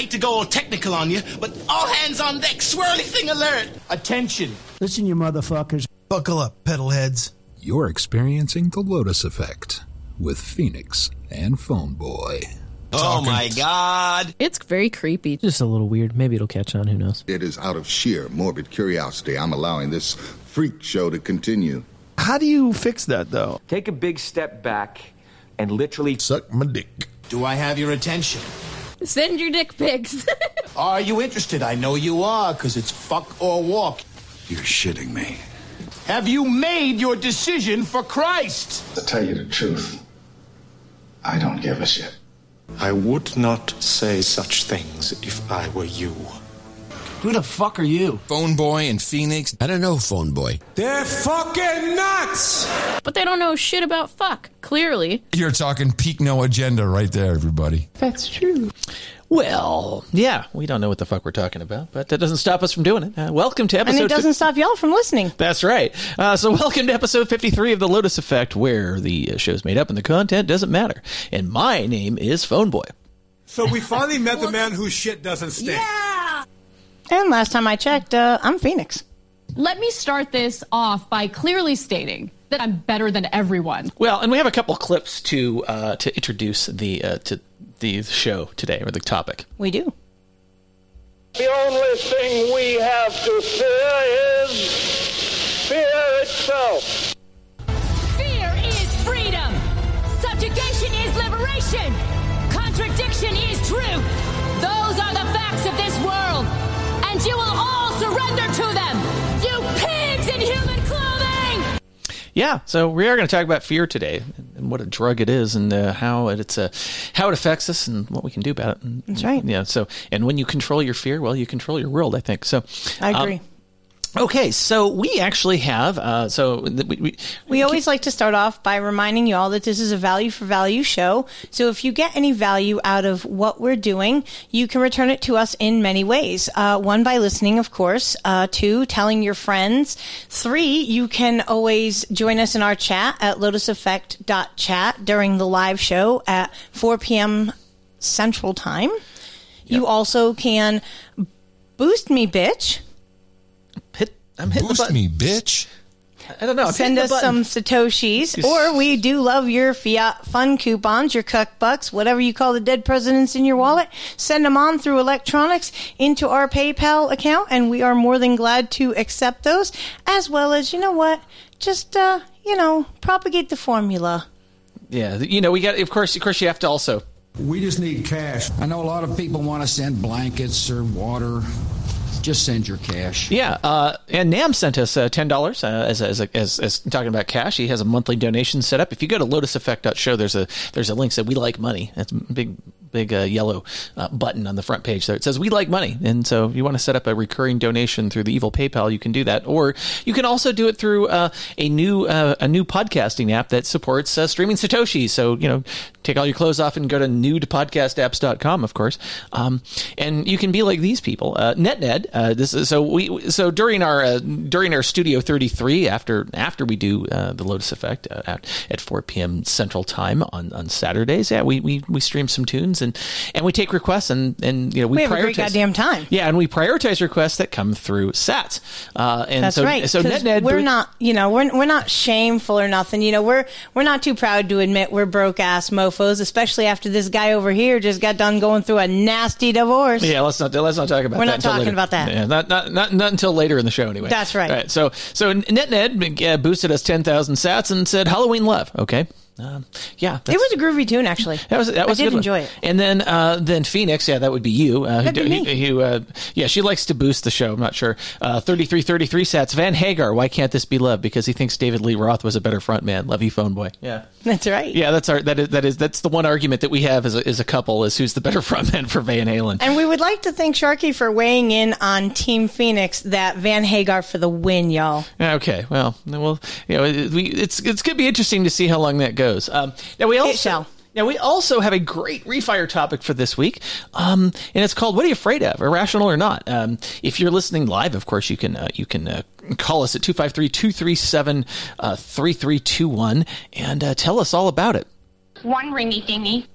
hate to go all technical on you, but all hands on deck, swirly thing alert. Attention. Listen, you motherfuckers. Buckle up, pedal heads. You're experiencing the Lotus Effect with Phoenix and Phone Boy. Oh my god. It's very creepy. Just a little weird. Maybe it'll catch on. Who knows? It is out of sheer morbid curiosity I'm allowing this freak show to continue. How do you fix that, though? Take a big step back and literally Suck my dick. Do I have your attention? Send your dick pics. Are you interested? I know you are, because it's fuck or walk. You're shitting me. Have you made your decision for Christ? To tell you the truth, I don't give a shit. I would not say such things if I were you. Who the fuck are you? Phone Boy and Phoenix. I don't know, Phone Boy. They're fucking nuts! but they don't know shit about fuck, clearly. You're talking peak no agenda right there, everybody. That's true. Well, yeah, we don't know what the fuck we're talking about, but that doesn't stop us from doing it. Uh, welcome to episode. And it doesn't fif- stop y'all from listening. That's right. Uh, so, welcome to episode 53 of The Lotus Effect, where the uh, show's made up and the content doesn't matter. And my name is Phone Boy. So we finally met the man whose shit doesn't stink. And last time I checked, uh, I'm Phoenix. Let me start this off by clearly stating that I'm better than everyone. Well, and we have a couple clips to uh, to introduce the uh, to the show today or the topic. We do. The only thing we have to fear is fear itself. Fear is freedom. Subjugation And you will all surrender to them. You pigs in human clothing! Yeah, so we are going to talk about fear today and what a drug it is and uh, how it, it's uh, how it affects us and what we can do about it. And, That's right. Yeah. So, and when you control your fear, well, you control your world. I think so. I um, agree. Okay, so we actually have uh, so th- we, we We always like to start off by reminding you all that this is a value for value show. So if you get any value out of what we're doing, you can return it to us in many ways. Uh, one, by listening, of course. Uh, two, telling your friends. Three, you can always join us in our chat at lotuseffect.chat during the live show at 4 p.m. Central Time. You also can boost me, bitch. Hit. I'm hitting Boost button. me, bitch. I don't know. I'm Send us some satoshis, or we do love your fiat fun coupons, your cuck bucks, whatever you call the dead presidents in your wallet. Send them on through electronics into our PayPal account, and we are more than glad to accept those. As well as, you know what? Just uh, you know, propagate the formula. Yeah, you know, we got. Of course, of course, you have to also. We just need cash. I know a lot of people want to send blankets or water. Just send your cash. Yeah, uh, and Nam sent us uh, ten dollars uh, as, as, as as talking about cash. He has a monthly donation set up. If you go to lotuseffect.show, there's a there's a link that we like money. That's big big uh, yellow uh, button on the front page there. It says we like money, and so if you want to set up a recurring donation through the evil PayPal, you can do that, or you can also do it through uh, a new uh, a new podcasting app that supports uh, streaming satoshi. So you know, take all your clothes off and go to nudepodcastapps.com, of course, um, and you can be like these people. Uh, NetNed. This is so we so during our during our Studio 33 after after we do the Lotus Effect at, at 4 p.m. Central Time on, on Saturdays. Yeah, we, we we stream some tunes and and we take requests and and you know we, We have a prioritize great goddamn time. Yeah, and we prioritize requests that come through Sats. Uh, and That's so, right. So 'cause NetNed we're not, you know, we're we're not shameful or nothing. You know, we're we're not too proud to admit we're broke ass mofo's, especially after this guy over here just got done going through a nasty divorce. Yeah, let's not let's not talk about that. We're that. not talking later. about that. Yeah, not, not not not until later in the show anyway. That's right. All right. So so NetNed uh, boosted us ten thousand sats and said Halloween love. Okay. Um, yeah, It was a groovy tune, actually. That was that was I a did good one. enjoy it. And then uh, then Phoenix, yeah, that would be you. Uh, That'd who, be me. who, uh, yeah, she likes to boost the show. I'm not sure. Uh, 33, 33 sats. Van Hagar, why can't this be love? Because he thinks David Lee Roth was a better frontman. Love you, phone boy. Yeah. That's right. Yeah, that's our that is that is that's the one argument that we have as a, as a couple is who's the better frontman for Van Halen. And we would like to thank Sharky for weighing in on Team Phoenix that Van Hagar for the win, y'all. Okay, well, well, you know, we, it's it's going to be interesting to see how long that goes. Um, now we also shall. now we also have a great refire topic for this week, um, and it's called "What are you afraid of, irrational or not?" Um, if you're listening live, of course, you can uh, you can uh, call us at 253-237-3321 and uh, tell us all about it. One ringy dingy.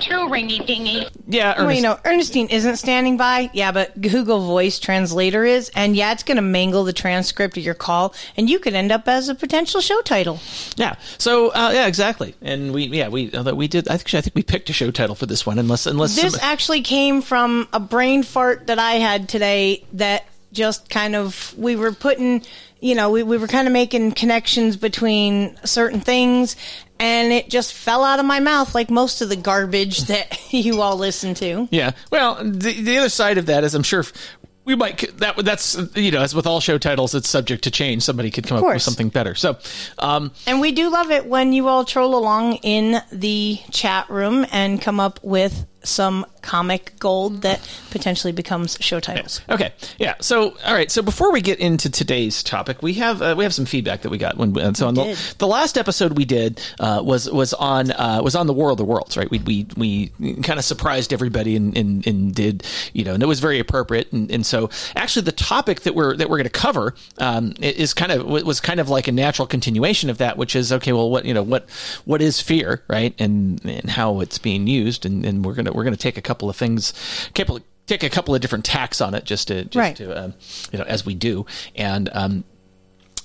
Too, ringy dingy. Yeah, Well, you know, Ernestine isn't standing by. Yeah, but Google Voice Translator is. And yeah, it's going to mangle the transcript of your call, and you could end up as a potential show title. Yeah. So uh, yeah, exactly. And we yeah we uh, we did. I think I think we picked a show title for this one. Unless unless This some- actually came from a brain fart that I had today that just kind of, we were putting, you know, we, we were kind of making connections between certain things, and it just fell out of my mouth like most of the garbage that you all listen to. Yeah. Well, the, the other side of that is, I'm sure we might that that's you know as with all show titles, it's subject to change. Somebody could come up with something better. So, um, And we do love it when you all troll along in the chat room and come up with some comic gold that potentially becomes show titles. Okay, yeah. So, all right. So before we get into today's topic, we have uh, we have some feedback that we got when and so on the, the last episode we did uh, was was on uh, was on the War of the Worlds, right? We we we kind of surprised everybody and, and and did you know, and it was very appropriate. And, and so actually, the topic that we're that we're going to cover um, is kind of was kind of like a natural continuation of that, which is okay. Well, what you know, what what is fear, right? And and how it's being used, and, and we're we're gonna take a couple of things, couple take a couple of different tacks on it, just to just Right. to um, you know as we do, and um,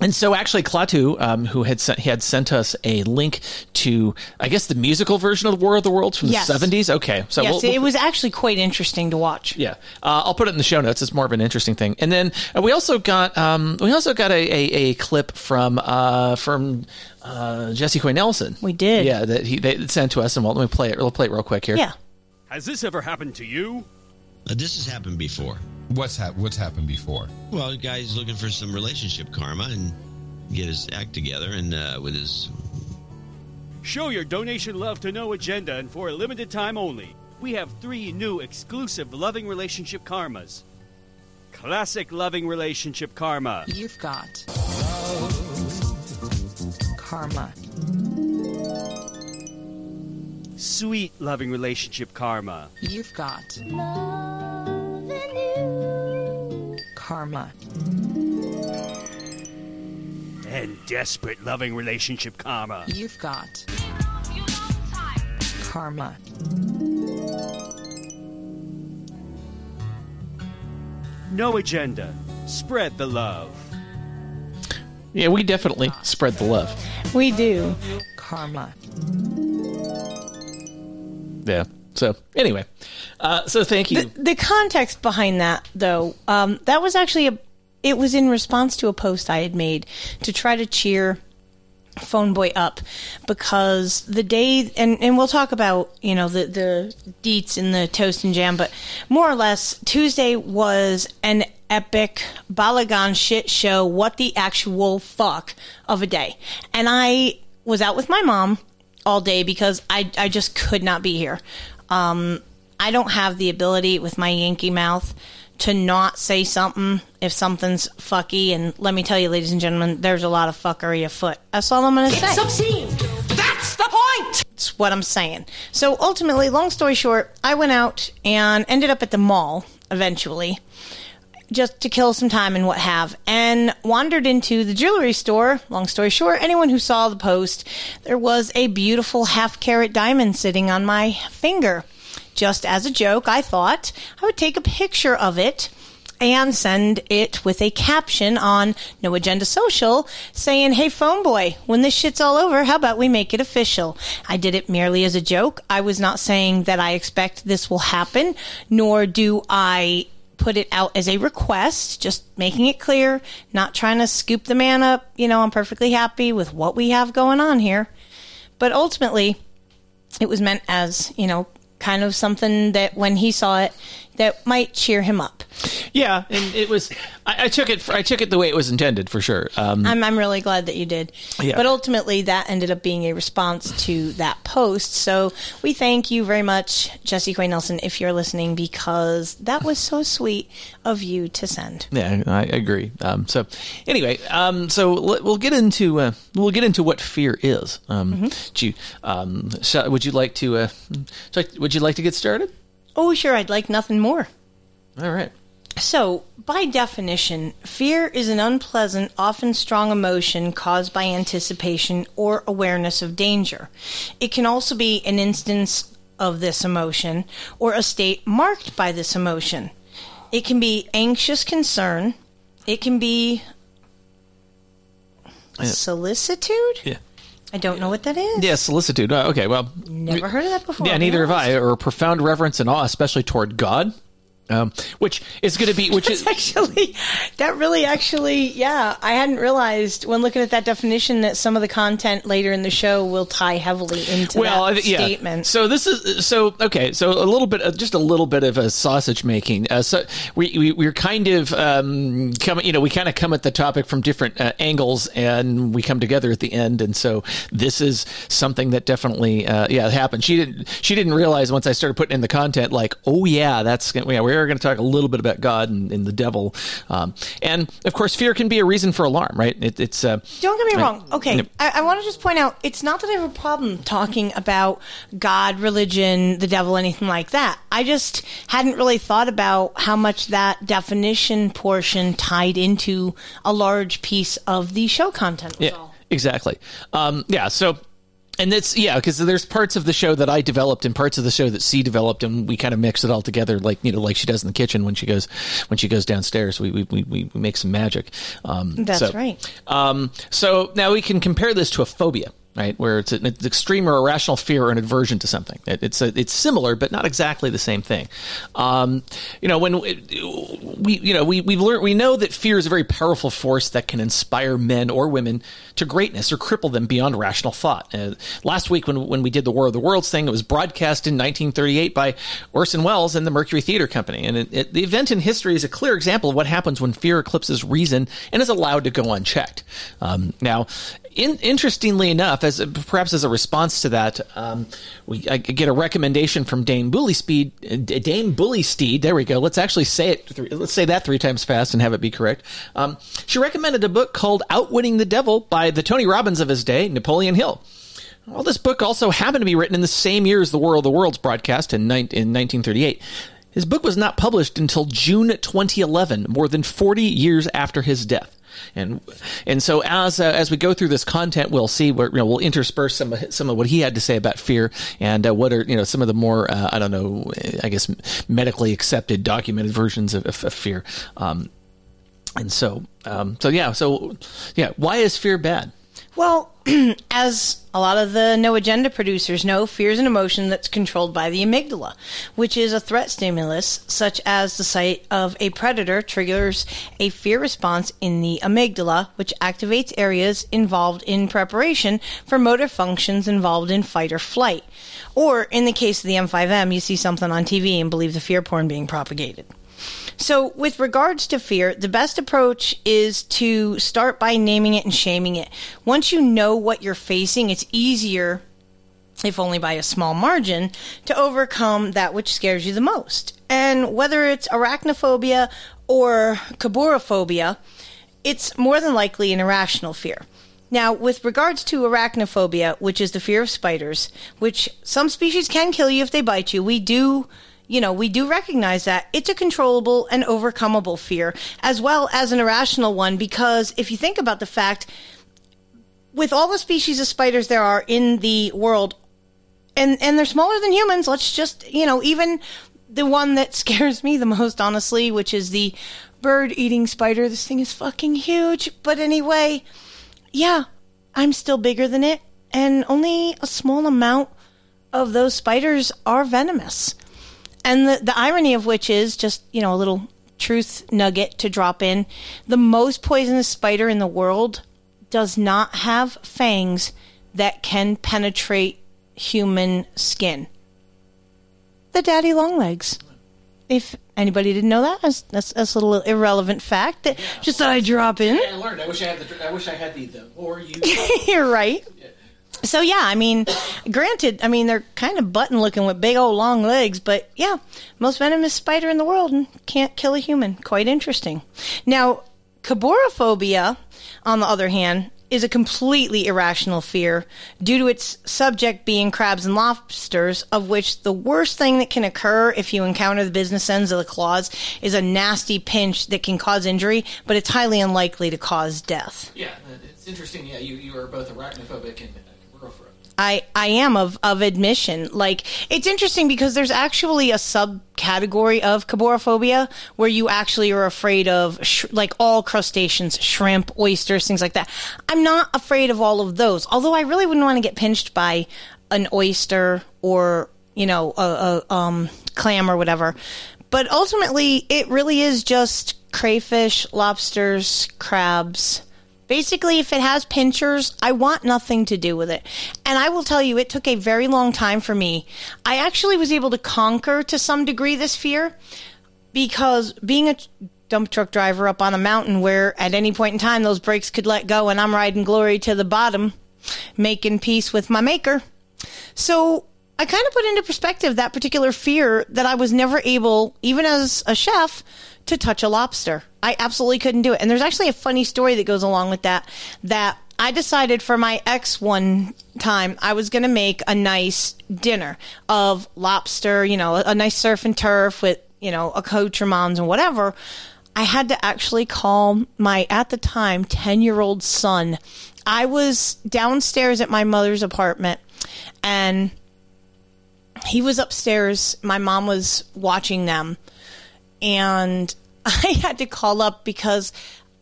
and so actually Klaatu, um, who had sent, he had sent us a link to, I guess, the musical version of the War of the Worlds from Yes. the 70s. Okay. So yes, we'll- we'll- it was actually quite interesting to watch. yeah, uh, I'll put it in the show notes. It's more of an interesting thing. And then uh, we also got um, we also got a, a, a clip from uh, from uh, Jesse Quay Nelson. We did. Yeah, that he they sent to us, and well, let me play it. We'll play it real quick here. Yeah. Has this ever happened to you? Uh, this has happened before. What's hap- What's happened before? Well, a guy's looking for some relationship karma and get his act together, and uh, with his Show your donation love to No Agenda, and for a limited time only, we have three new exclusive loving relationship karmas. Classic loving relationship karma. You've got karma. Sweet loving relationship karma. You've got karma. And desperate loving relationship karma. You've got karma. No Agenda. Spread the love. Yeah, we definitely spread the love. We do. Karma. Yeah. So anyway, uh, so thank you. The, the context behind that, though, um, that was actually a. It was in response to a post I had made to try to cheer phone boy up because the day and and we'll talk about you know the the deets and the toast and jam but more or less tuesday was an epic balagan shit show what the actual fuck of a day and i was out with my mom all day because i i just could not be here um i don't have the ability with my yankee mouth to not say something if something's fucky. And let me tell you, ladies and gentlemen, there's a lot of fuckery afoot. That's all I'm going to say. It's obscene. That's the point. That's what I'm saying. So ultimately, long story short, I went out and ended up at the mall eventually. Just to kill some time and what have, and wandered into the jewelry store. Long story short, anyone who saw the post, there was a beautiful half carat diamond sitting on my finger just as a joke, I thought I would take a picture of it and send it with a caption on No Agenda Social saying, Hey, phone boy, when this shit's all over, how about we make it official? I did it merely as a joke. I was not saying that I expect this will happen, nor do I put it out as a request, just making it clear, not trying to scoop the man up. You know, I'm perfectly happy with what we have going on here. But ultimately, it was meant as, you know, kind of something that when he saw it, that might cheer him up. Yeah, and it was. I, I took it. For, I took it the way it was intended for sure. Um, I'm, I'm really glad that you did. Yeah. But ultimately, that ended up being a response to that post. So we thank you very much, Jesse Quay Nelson, if you're listening, because that was so sweet of you to send. Yeah, I agree. Um, so, anyway, um, so we'll get into uh, we'll get into what fear is. Um, Mm-hmm. you, um, so would you like to? Uh, would you like to get started? Oh, sure, I'd like nothing more. All right. So, by definition, fear is an unpleasant, often strong emotion caused by anticipation or awareness of danger. It can also be an instance of this emotion or a state marked by this emotion. It can be anxious concern. It can be solicitude. Yeah. I don't know what that is. Yeah, solicitude. Uh, okay, well, Never heard of that before. yeah, neither have I. Or profound reverence and awe, especially toward God, um, which is going to be, which is actually that really actually yeah i hadn't realized when looking at that definition that some of the content later in the show will tie heavily into well, that yeah. statement So this is so okay. So a little bit, uh, just a little bit of a sausage making. Uh, so we, we we're kind of um, coming. You know, we kind of come at the topic from different uh, angles, and we come together at the end. And so this is something that definitely, uh, yeah, happened. She didn't. She didn't realize once I started putting in the content, like, oh yeah, that's yeah, we're going to talk a little bit about God and, and the devil, um, and of course, fear can be a reason for alarm, right? It, it's uh, don't get me I- wrong okay Yep. I, I want to just point out it's not that i have a problem talking about god religion the devil anything like that i just hadn't really thought about how much that definition portion tied into a large piece of the show content was Yeah, all. exactly. Um, yeah, so. And it's yeah, because there's parts of the show that I developed and parts of the show that C developed, and we kind of mix it all together, like you know, like she does in the kitchen when she goes when she goes downstairs. We we, we, we make some magic. Um, That's so- right. Um, so now we can compare this to a phobia, right? Where it's an extreme or irrational fear or an aversion to something. It, it's a, it's similar, but not exactly the same thing. Um, you know, when we you know we we've learned we know that fear is a very powerful force that can inspire men or women to greatness or cripple them beyond rational thought. Uh, last week when when we did the War of the Worlds thing, it was broadcast in 1938 by Orson Welles and the Mercury Theater Company, and it, it, the event in history is a clear example of what happens when fear eclipses reason and is allowed to go unchecked. Um, now. In, interestingly enough, as a, perhaps as a response to that, um, we I get a recommendation from Dame Boolysteed. uh, Dame Boolysteed. There we go. Let's actually say it. Three, let's say that three times fast and have it be correct. Um, she recommended a book called "Outwitting the Devil" by the Tony Robbins of his day, Napoleon Hill. Well, this book also happened to be written in the same year as the War of the Worlds broadcast in, in 1938. His book was not published until June 2011, more than 40 years after his death. And and so as uh, as we go through this content, we'll see where you know we'll intersperse some of some of what he had to say about fear and uh, what are you know some of the more uh, I don't know I guess medically accepted documented versions of, of, of fear. Um, and so um, so yeah so yeah why is fear bad? Well, as a lot of the no agenda producers know, fear is an emotion that's controlled by the amygdala, which is a threat stimulus, such as the sight of a predator triggers a fear response in the amygdala, which activates areas involved in preparation for motor functions involved in fight or flight. Or in the case of the M5M, you see something on TV and believe the fear porn being propagated. So, with regards to fear, the best approach is to start by naming it and shaming it. Once you know what you're facing, it's easier, if only by a small margin, to overcome that which scares you the most. And whether it's arachnophobia or kabourophobia, it's more than likely an irrational fear. Now, with regards to arachnophobia, which is the fear of spiders, which some species can kill you if they bite you, we do you know, we do recognize that it's a controllable and overcomable fear, as well as an irrational one, because if you think about the fact, with all the species of spiders there are in the world, and, and they're smaller than humans, let's just, you know, even the one that scares me the most, honestly, which is the bird eating spider. This thing is fucking huge. But anyway, yeah, I'm still bigger than it, and only a small amount of those spiders are venomous. And the, the irony of which is just, you know, a little truth nugget to drop in. The most poisonous spider in the world does not have fangs that can penetrate human skin. The daddy longlegs. If anybody didn't know that, that's, that's, that's a little irrelevant fact that just thought I'd drop in. I learned. I wish I had the. I wish I had the. the or you. You're right. So yeah, I mean, granted, I mean they're kind of button looking with big old long legs, but yeah, most venomous spider in the world and can't kill a human. Quite interesting. Now, kabourophobia, on the other hand, is a completely irrational fear due to its subject being crabs and lobsters, of which the worst thing that can occur if you encounter the business ends of the claws is a nasty pinch that can cause injury, but it's highly unlikely to cause death. Yeah, it's interesting. Yeah, you, you are both arachnophobic and. I, I am of, of admission. Like, it's interesting because there's actually a subcategory of kabourophobia where you actually are afraid of, sh- like, all crustaceans, shrimp, oysters, things like that. I'm not afraid of all of those, although I really wouldn't want to get pinched by an oyster or, you know, a, a um, clam or whatever. But ultimately, it really is just crayfish, lobsters, crabs. Basically, if it has pinchers, I want nothing to do with it. And I will tell you, it took a very long time for me. I actually was able to conquer to some degree this fear because being a dump truck driver up on a mountain where at any point in time those brakes could let go and I'm riding glory to the bottom, making peace with my maker. So I kind of put into perspective that particular fear that I was never able, even as a chef, to touch a lobster. I absolutely couldn't do it. And there's actually a funny story that goes along with that. That I decided for my ex one time I was going to make a nice dinner of lobster, you know, a nice surf and turf with, you know, accoutrements and whatever. I had to actually call my, at the time, 10 year old son. I was downstairs at my mother's apartment and he was upstairs. My mom was watching them, and I had to call up because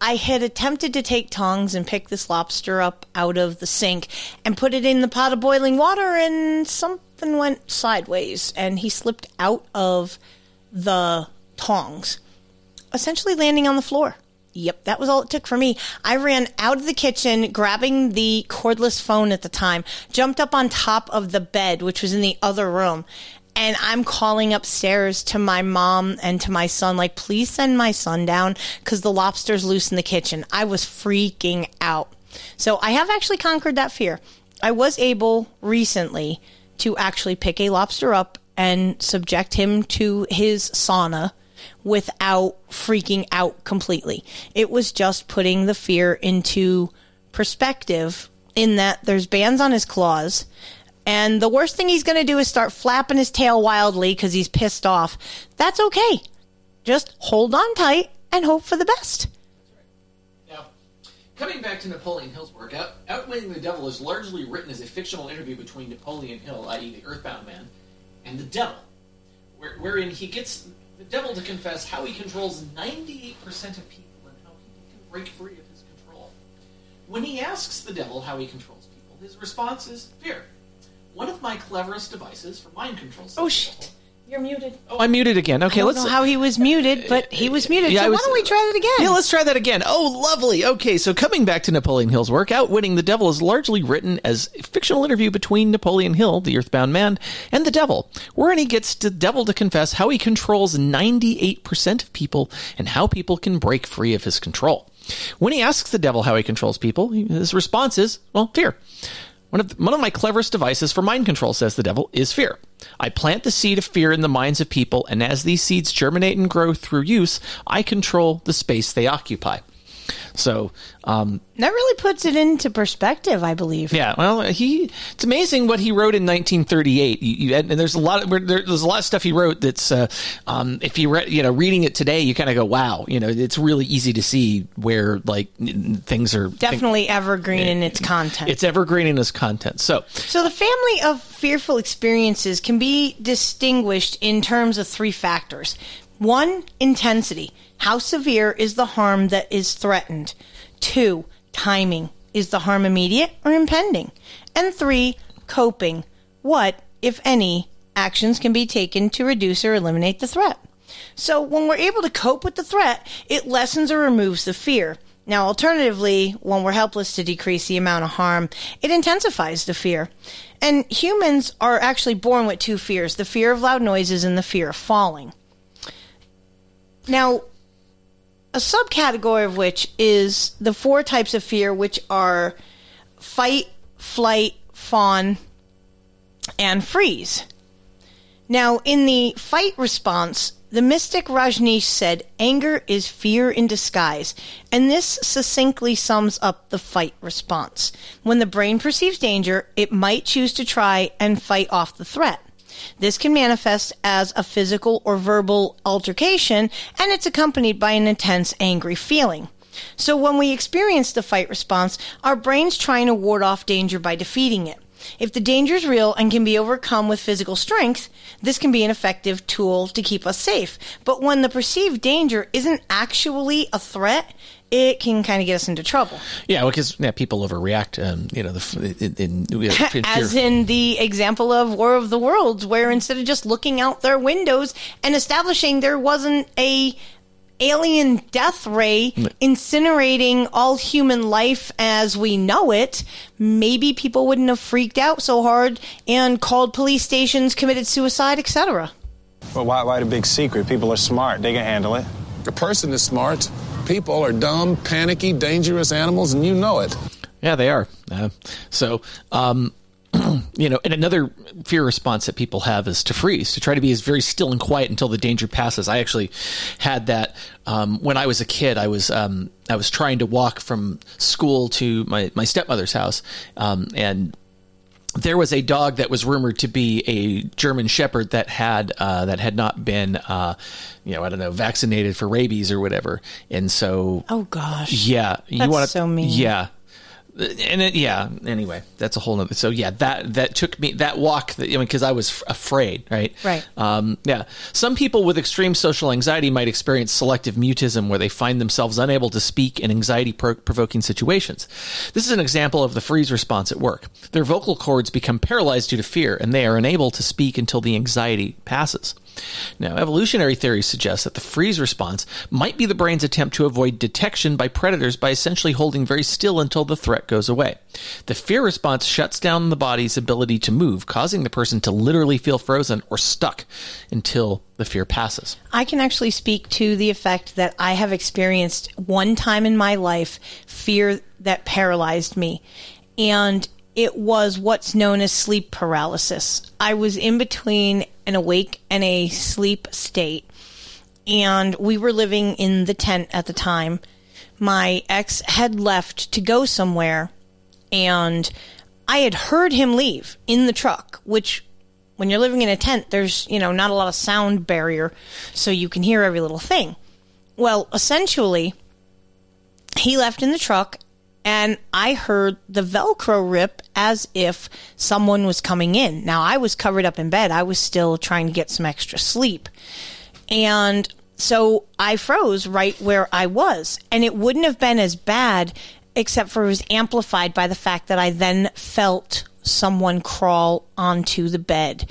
I had attempted to take tongs and pick this lobster up out of the sink and put it in the pot of boiling water, and something went sideways, and he slipped out of the tongs, essentially landing on the floor. Yep, that was all it took for me. I ran out of the kitchen, grabbing the cordless phone at the time, jumped up on top of the bed, which was in the other room, and I'm calling upstairs to my mom and to my son, like, please send my son down because the lobster's loose in the kitchen. I was freaking out. So I have actually conquered that fear. I was able recently to actually pick a lobster up and subject him to his sauna without freaking out completely. It was just putting the fear into perspective in that there's bands on his claws. And the worst thing he's going to do is start flapping his tail wildly because he's pissed off. That's okay. Just hold on tight and hope for the best. Now, coming back to Napoleon Hill's work, Out, Outwitting the Devil is largely written as a fictional interview between Napoleon Hill, i.e., the Earthbound Man, and the devil, where, wherein he gets the devil to confess how he controls 98% of people and how people can break free of his control. When he asks the devil how he controls people, his response is fear. One of my cleverest devices for mind control. Oh shit! You're muted. Oh, I'm muted again. Okay, I don't let's know how he was muted, but he was muted. Yeah, so was- why don't we try that again? Yeah, let's try that again. Oh, lovely. Okay, so coming back to Napoleon Hill's work, Outwitting the Devil is largely written as a fictional interview between Napoleon Hill, the earthbound man, and the devil, wherein he gets the devil to confess how he controls 98% of people and how people can break free of his control. When he asks the devil how he controls people, his response is, well, fear. One of, one of my cleverest devices for mind control, says the devil, is fear. I plant the seed of fear in the minds of people, and as these seeds germinate and grow through use, I control the space they occupy. So, um, That really puts it into perspective, I believe. yeah, well, he it's amazing what he wrote in 1938. You, you, and there's a lot of there, there's a lot of stuff he wrote that's uh, um, if you read, you know, reading it today, you kind of go, wow, you know, it's really easy to see where like things are Definitely evergreen in its content. It's evergreen in its content. So, So the family of fearful experiences can be distinguished in terms of three factors. One, intensity. How severe is the harm that is threatened? Two, timing. Is the harm immediate or impending? And three, coping. What, if any, actions can be taken to reduce or eliminate the threat? So when we're able to cope with the threat, it lessens or removes the fear. Now, alternatively, when we're helpless to decrease the amount of harm, it intensifies the fear. And humans are actually born with two fears the fear of loud noises and the fear of falling. Now, a subcategory of which is the four types of fear, which are fight, flight, fawn, and freeze. Now, in the fight response, the mystic Rajneesh said, Anger is fear in disguise. And this succinctly sums up the fight response. When the brain perceives danger, it might choose to try and fight off the threat. This can manifest as a physical or verbal altercation, and it's accompanied by an intense angry feeling. So when we experience the fight response, our brain's trying to ward off danger by defeating it. If the danger is real and can be overcome with physical strength, this can be an effective tool to keep us safe. But when the perceived danger isn't actually a threat, it can kind of get us into trouble. Yeah, because yeah, people overreact. Um, you know, the f- in, in, you know, fear- As in the example of War of the Worlds, where instead of just looking out their windows and establishing there wasn't a alien death ray incinerating all human life as we know it, maybe people wouldn't have freaked out so hard and called police stations, committed suicide, etc. Well, why, why the big secret? People are smart. They can handle it. A person is smart. People are dumb, panicky, dangerous animals, and you know it. Yeah, they are. Uh, so, um, you know, and another fear response that people have is to freeze, to try to be as very still and quiet until the danger passes. I actually had that um, when I was a kid. I was um, I was trying to walk from school to my my stepmother's house, um, and there was a dog that was rumored to be a German Shepherd that had uh, that had not been, uh, you know, I don't know, vaccinated for rabies or whatever, and so Oh gosh. yeah, you want so mean. Yeah, and it, yeah. Anyway, that's a whole nother. So yeah, that that took me that walk. That, I mean, because I was f- afraid, right? Right. Um, yeah. Some people with extreme social anxiety might experience selective mutism, where they find themselves unable to speak in anxiety-provoking situations. This is an example of the freeze response at work. Their vocal cords become paralyzed due to fear, and they are unable to speak until the anxiety passes. Now, evolutionary theory suggests that the freeze response might be the brain's attempt to avoid detection by predators by essentially holding very still until the threat goes away. The fear response shuts down the body's ability to move, causing the person to literally feel frozen or stuck until the fear passes. I can actually speak to the effect that I have experienced one time in my life fear that paralyzed me. And it was what's known as sleep paralysis. I was in between an awake and a sleep state. And we were living in the tent at the time. My ex had left to go somewhere, and I had heard him leave in the truck, which when you're living in a tent, there's, you know, not a lot of sound barrier, so you can hear every little thing. Well, essentially, he left in the truck and I heard the Velcro rip as if someone was coming in. Now, I was covered up in bed. I was still trying to get some extra sleep. And so I froze right where I was. And it wouldn't have been as bad, except for it was amplified by the fact that I then felt someone crawl onto the bed.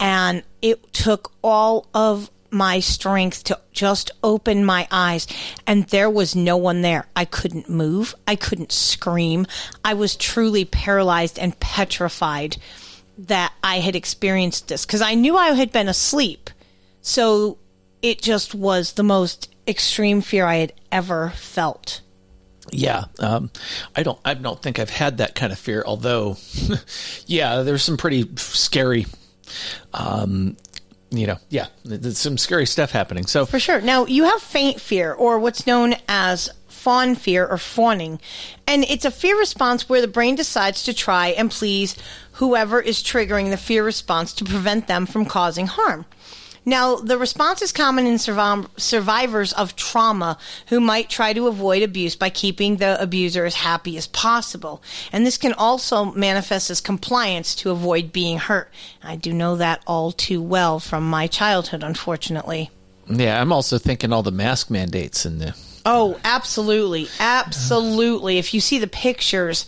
And it took all of my strength to just open my eyes and there was no one there. I couldn't move. I couldn't scream. I was truly paralyzed and petrified that I had experienced this because I knew I had been asleep. So it just was the most extreme fear I had ever felt. Yeah, um, I don't. I don't think I've had that kind of fear. Although, yeah, there's some pretty scary um, you know, yeah, there's some scary stuff happening. So for sure. Now you have faint fear, or what's known as fawn fear or fawning, and it's a fear response where the brain decides to try and please whoever is triggering the fear response to prevent them from causing harm. Now, the response is common in surviv- survivors of trauma who might try to avoid abuse by keeping the abuser as happy as possible. And this can also manifest as compliance to avoid being hurt. I do know that all too well from my childhood, unfortunately. Yeah, I'm also thinking all the mask mandates and the. Oh, absolutely. Absolutely. If you see the pictures,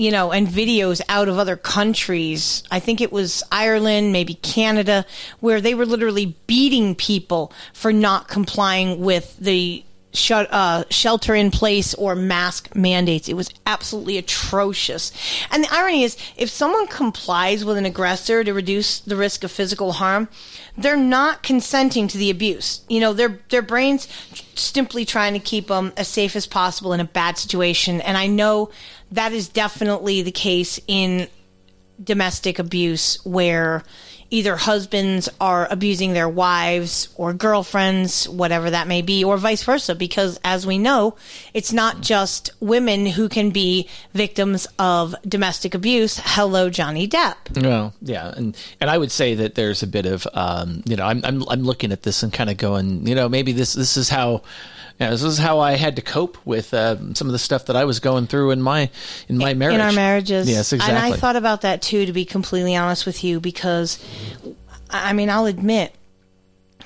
you know, and videos out of other countries. I think it was Ireland, maybe Canada, where they were literally beating people for not complying with the uh, shelter in place or mask mandates. It was absolutely atrocious. And the irony is, if someone complies with an aggressor to reduce the risk of physical harm, they're not consenting to the abuse. You know, their their brains simply trying to keep them as safe as possible in a bad situation. And I know that is definitely the case in domestic abuse where either husbands are abusing their wives or girlfriends, whatever that may be, or vice versa. Because as we know, it's not just women who can be victims of domestic abuse. Hello, Johnny Depp. Well, yeah, and and I would say that there's a bit of um, you know I'm I'm I'm looking at this and kind of going you know maybe this this is how Yeah, this is how I had to cope with uh, some of the stuff that I was going through in my in my marriage. in our marriages. Yes, exactly. And I thought about that too, to be completely honest with you, because I mean, I'll admit,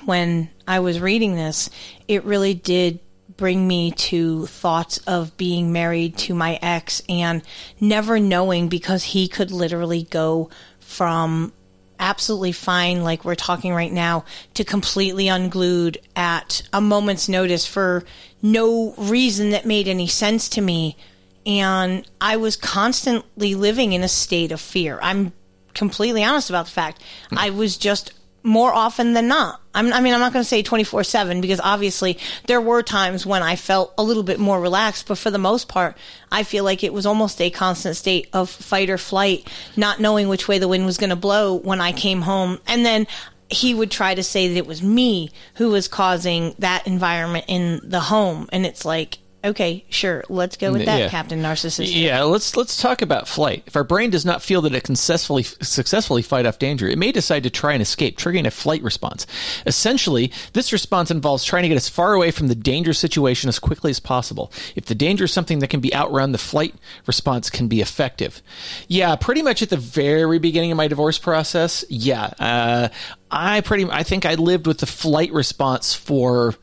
when I was reading this, it really did bring me to thoughts of being married to my ex and never knowing because he could literally go from absolutely fine, like we're talking right now, to completely unglued at a moment's notice for no reason that made any sense to me. And I was constantly living in a state of fear. I'm completely honest about the fact. I was just more often than not. I'm, I mean, I'm not going to say 24 7 because obviously there were times when I felt a little bit more relaxed, but for the most part, I feel like it was almost a constant state of fight or flight, not knowing which way the wind was going to blow when I came home. And then he would try to say that it was me who was causing that environment in the home. And it's like, okay, sure, let's go with that, Yeah. Captain Narcissist. Yeah, let's let's talk about flight. If our brain does not feel that it can successfully successfully fight off danger, it may decide to try and escape, triggering a flight response. Essentially, this response involves trying to get as far away from the dangerous situation as quickly as possible. If the danger is something that can be outrun, the flight response can be effective. Yeah, pretty much at the very beginning of my divorce process. Yeah, uh, I pretty I think I lived with the flight response for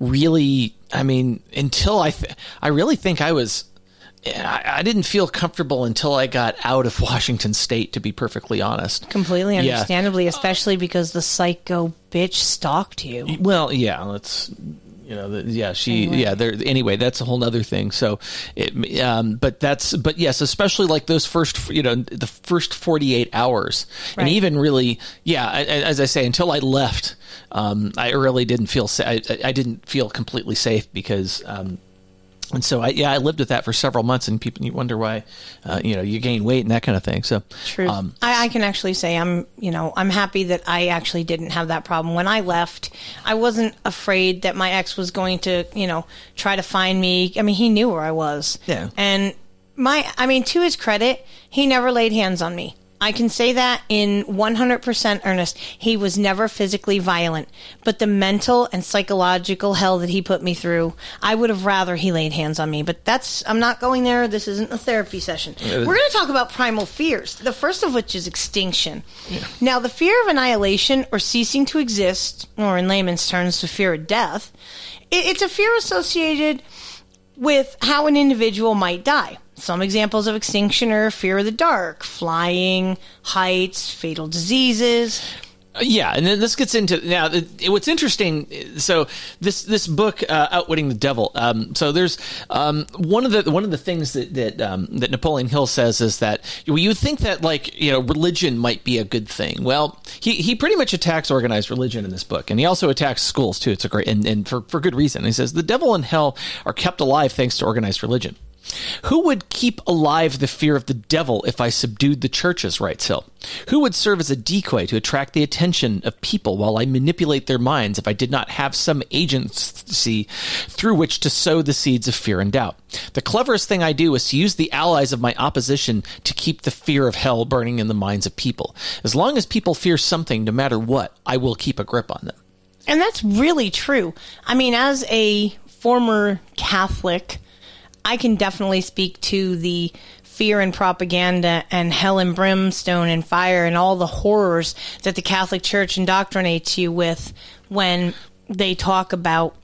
really. I mean, until I th- I really think I was. I I didn't feel comfortable until I got out of Washington State, to be perfectly honest. Completely Yeah. understandably, especially because the psycho bitch stalked you. Well, yeah, let's you know, the, yeah, she, Anyway. yeah, there. Anyway, that's a whole other thing. So, it, um, but that's, but yes, especially like those first, you know, the first forty eight hours, and even really, yeah, I, I- as I say, until I left, um, I really didn't feel, sa- I, I didn't feel completely safe because. Um, and so I yeah I lived with that for several months and people you wonder why uh, you know you gain weight and that kind of thing so True. um, I, I can actually say I'm, you know, I'm happy that I actually didn't have that problem. When I left, I wasn't afraid that my ex was going to, you know, try to find me. I mean, he knew where I was. Yeah. And my, I mean, to his credit, he never laid hands on me. I can say that in 100% earnest. He was never physically violent, but the mental and psychological hell that he put me through, I would have rather he laid hands on me. But that's, I'm not going there. This isn't a therapy session. We're going to talk about primal fears, the first of which is extinction. Now, the fear of annihilation or ceasing to exist, or in layman's terms, the fear of death, it, it's a fear associated with how an individual might die. Some examples of extinction are fear of the dark, flying, heights, fatal diseases. Yeah, and then this gets into now. The, what's interesting, so this this book, uh, "Outwitting the Devil." Um, so there's um, one of the one of the things that that um, that Napoleon Hill says is that you think that like you know religion might be a good thing. Well, he he pretty much attacks organized religion in this book, and he also attacks schools too. It's a great and, and for for good reason. He says the devil and hell are kept alive thanks to organized religion. Who would keep alive the fear of the devil if I subdued the churches, writes Hill? Who would serve as a decoy to attract the attention of people while I manipulate their minds if I did not have some agency through which to sow the seeds of fear and doubt? The cleverest thing I do is to use the allies of my opposition to keep the fear of hell burning in the minds of people. As long as people fear something, no matter what, I will keep a grip on them. And that's really true. I mean, as a former Catholic, I can definitely speak to the fear and propaganda and hell and brimstone and fire and all the horrors that the Catholic Church indoctrinates you with when they talk about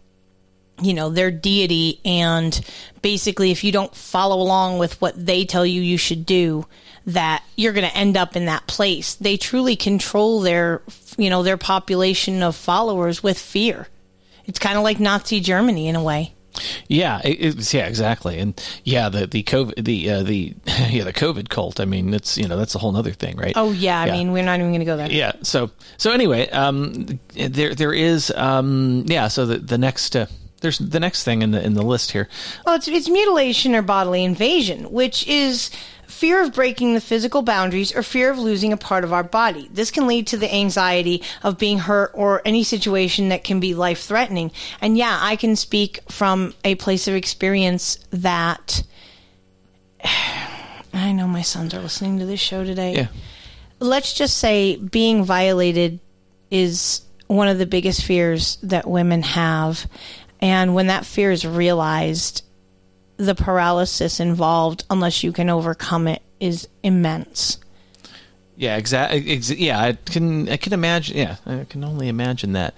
you know their deity and basically if you don't follow along with what they tell you you should do that you're going to end up in that place. They truly control their you know their population of followers with fear. It's kind of like nazi germany in a way Yeah, it, it's yeah, exactly, and yeah, the the COVID the uh, the yeah the COVID cult. I mean, it's you know that's a whole other thing, right? oh yeah i mean we're not even going to go there yeah. So so anyway, um, there there is um, yeah. So the the next uh, there's the next thing in the in the list here. Well, it's, it's mutilation or bodily invasion, which is fear of breaking the physical boundaries or fear of losing a part of our body. This can lead to the anxiety of being hurt or any situation that can be life threatening. And yeah, I can speak from a place of experience that I know my sons are listening to this show today. Yeah. Let's just say being violated is one of the biggest fears that women have. And when that fear is realized, the paralysis involved, unless you can overcome it, is immense. Yeah, exactly. Ex- yeah, I can. I can imagine. Yeah, I can only imagine that.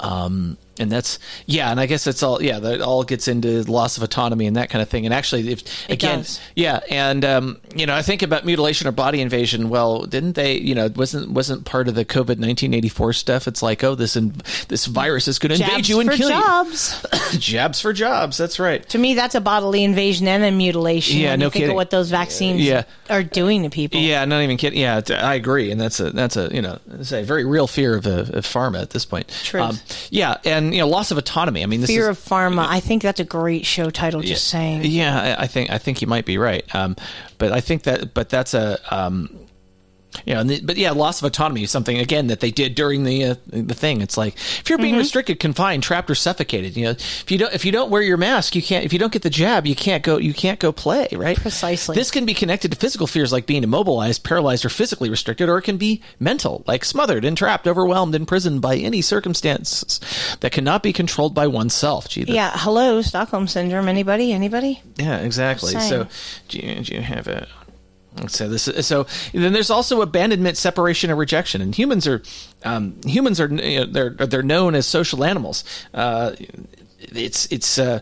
Um, and that's yeah, and I guess it's all yeah. That all gets into loss of autonomy and that kind of thing. And actually, if It again, does. yeah, and um, you know, I think about mutilation or body invasion. Well, didn't they? You know, wasn't wasn't part of the COVID nineteen eighty four stuff? It's like, oh, this in, this virus is going to invade you and for kill jobs. you. Jabs for jobs. That's right. To me, that's a bodily invasion and a mutilation. Yeah, no kidding. of what those vaccines Yeah. are doing to people. Yeah, not even kidding. Yeah, I agree, and that's a that's a you know it's a very real fear of, uh, of pharma at this point. Truth. yeah, and you know loss of autonomy. I mean, this Fear is, of Pharma. I think that's a great show title. Just saying. Yeah, I I think I think you might be right. Um, but I think that but that's a um, you know, and the, but yeah, loss of autonomy is something again that they did during the uh, the thing. It's like if you're being Mhm. restricted, confined, trapped, or suffocated. You know, if you don't if you don't wear your mask, you can't. If you don't get the jab, you can't go. You can't go play. Right. Precisely. This can be connected to physical fears like being immobilized, paralyzed, or physically restricted, or it can be mental, like smothered, entrapped, overwhelmed, imprisoned by any circumstances that cannot be controlled by oneself. Gee, that- Yeah. Hello, Stockholm syndrome. Anybody? Anybody? yeah, exactly. So, do you, do you have a? Say this. So then there's also abandonment, separation, and rejection. And humans are, um, humans are, you know, they're they're known as social animals. Uh, it's it's. Uh,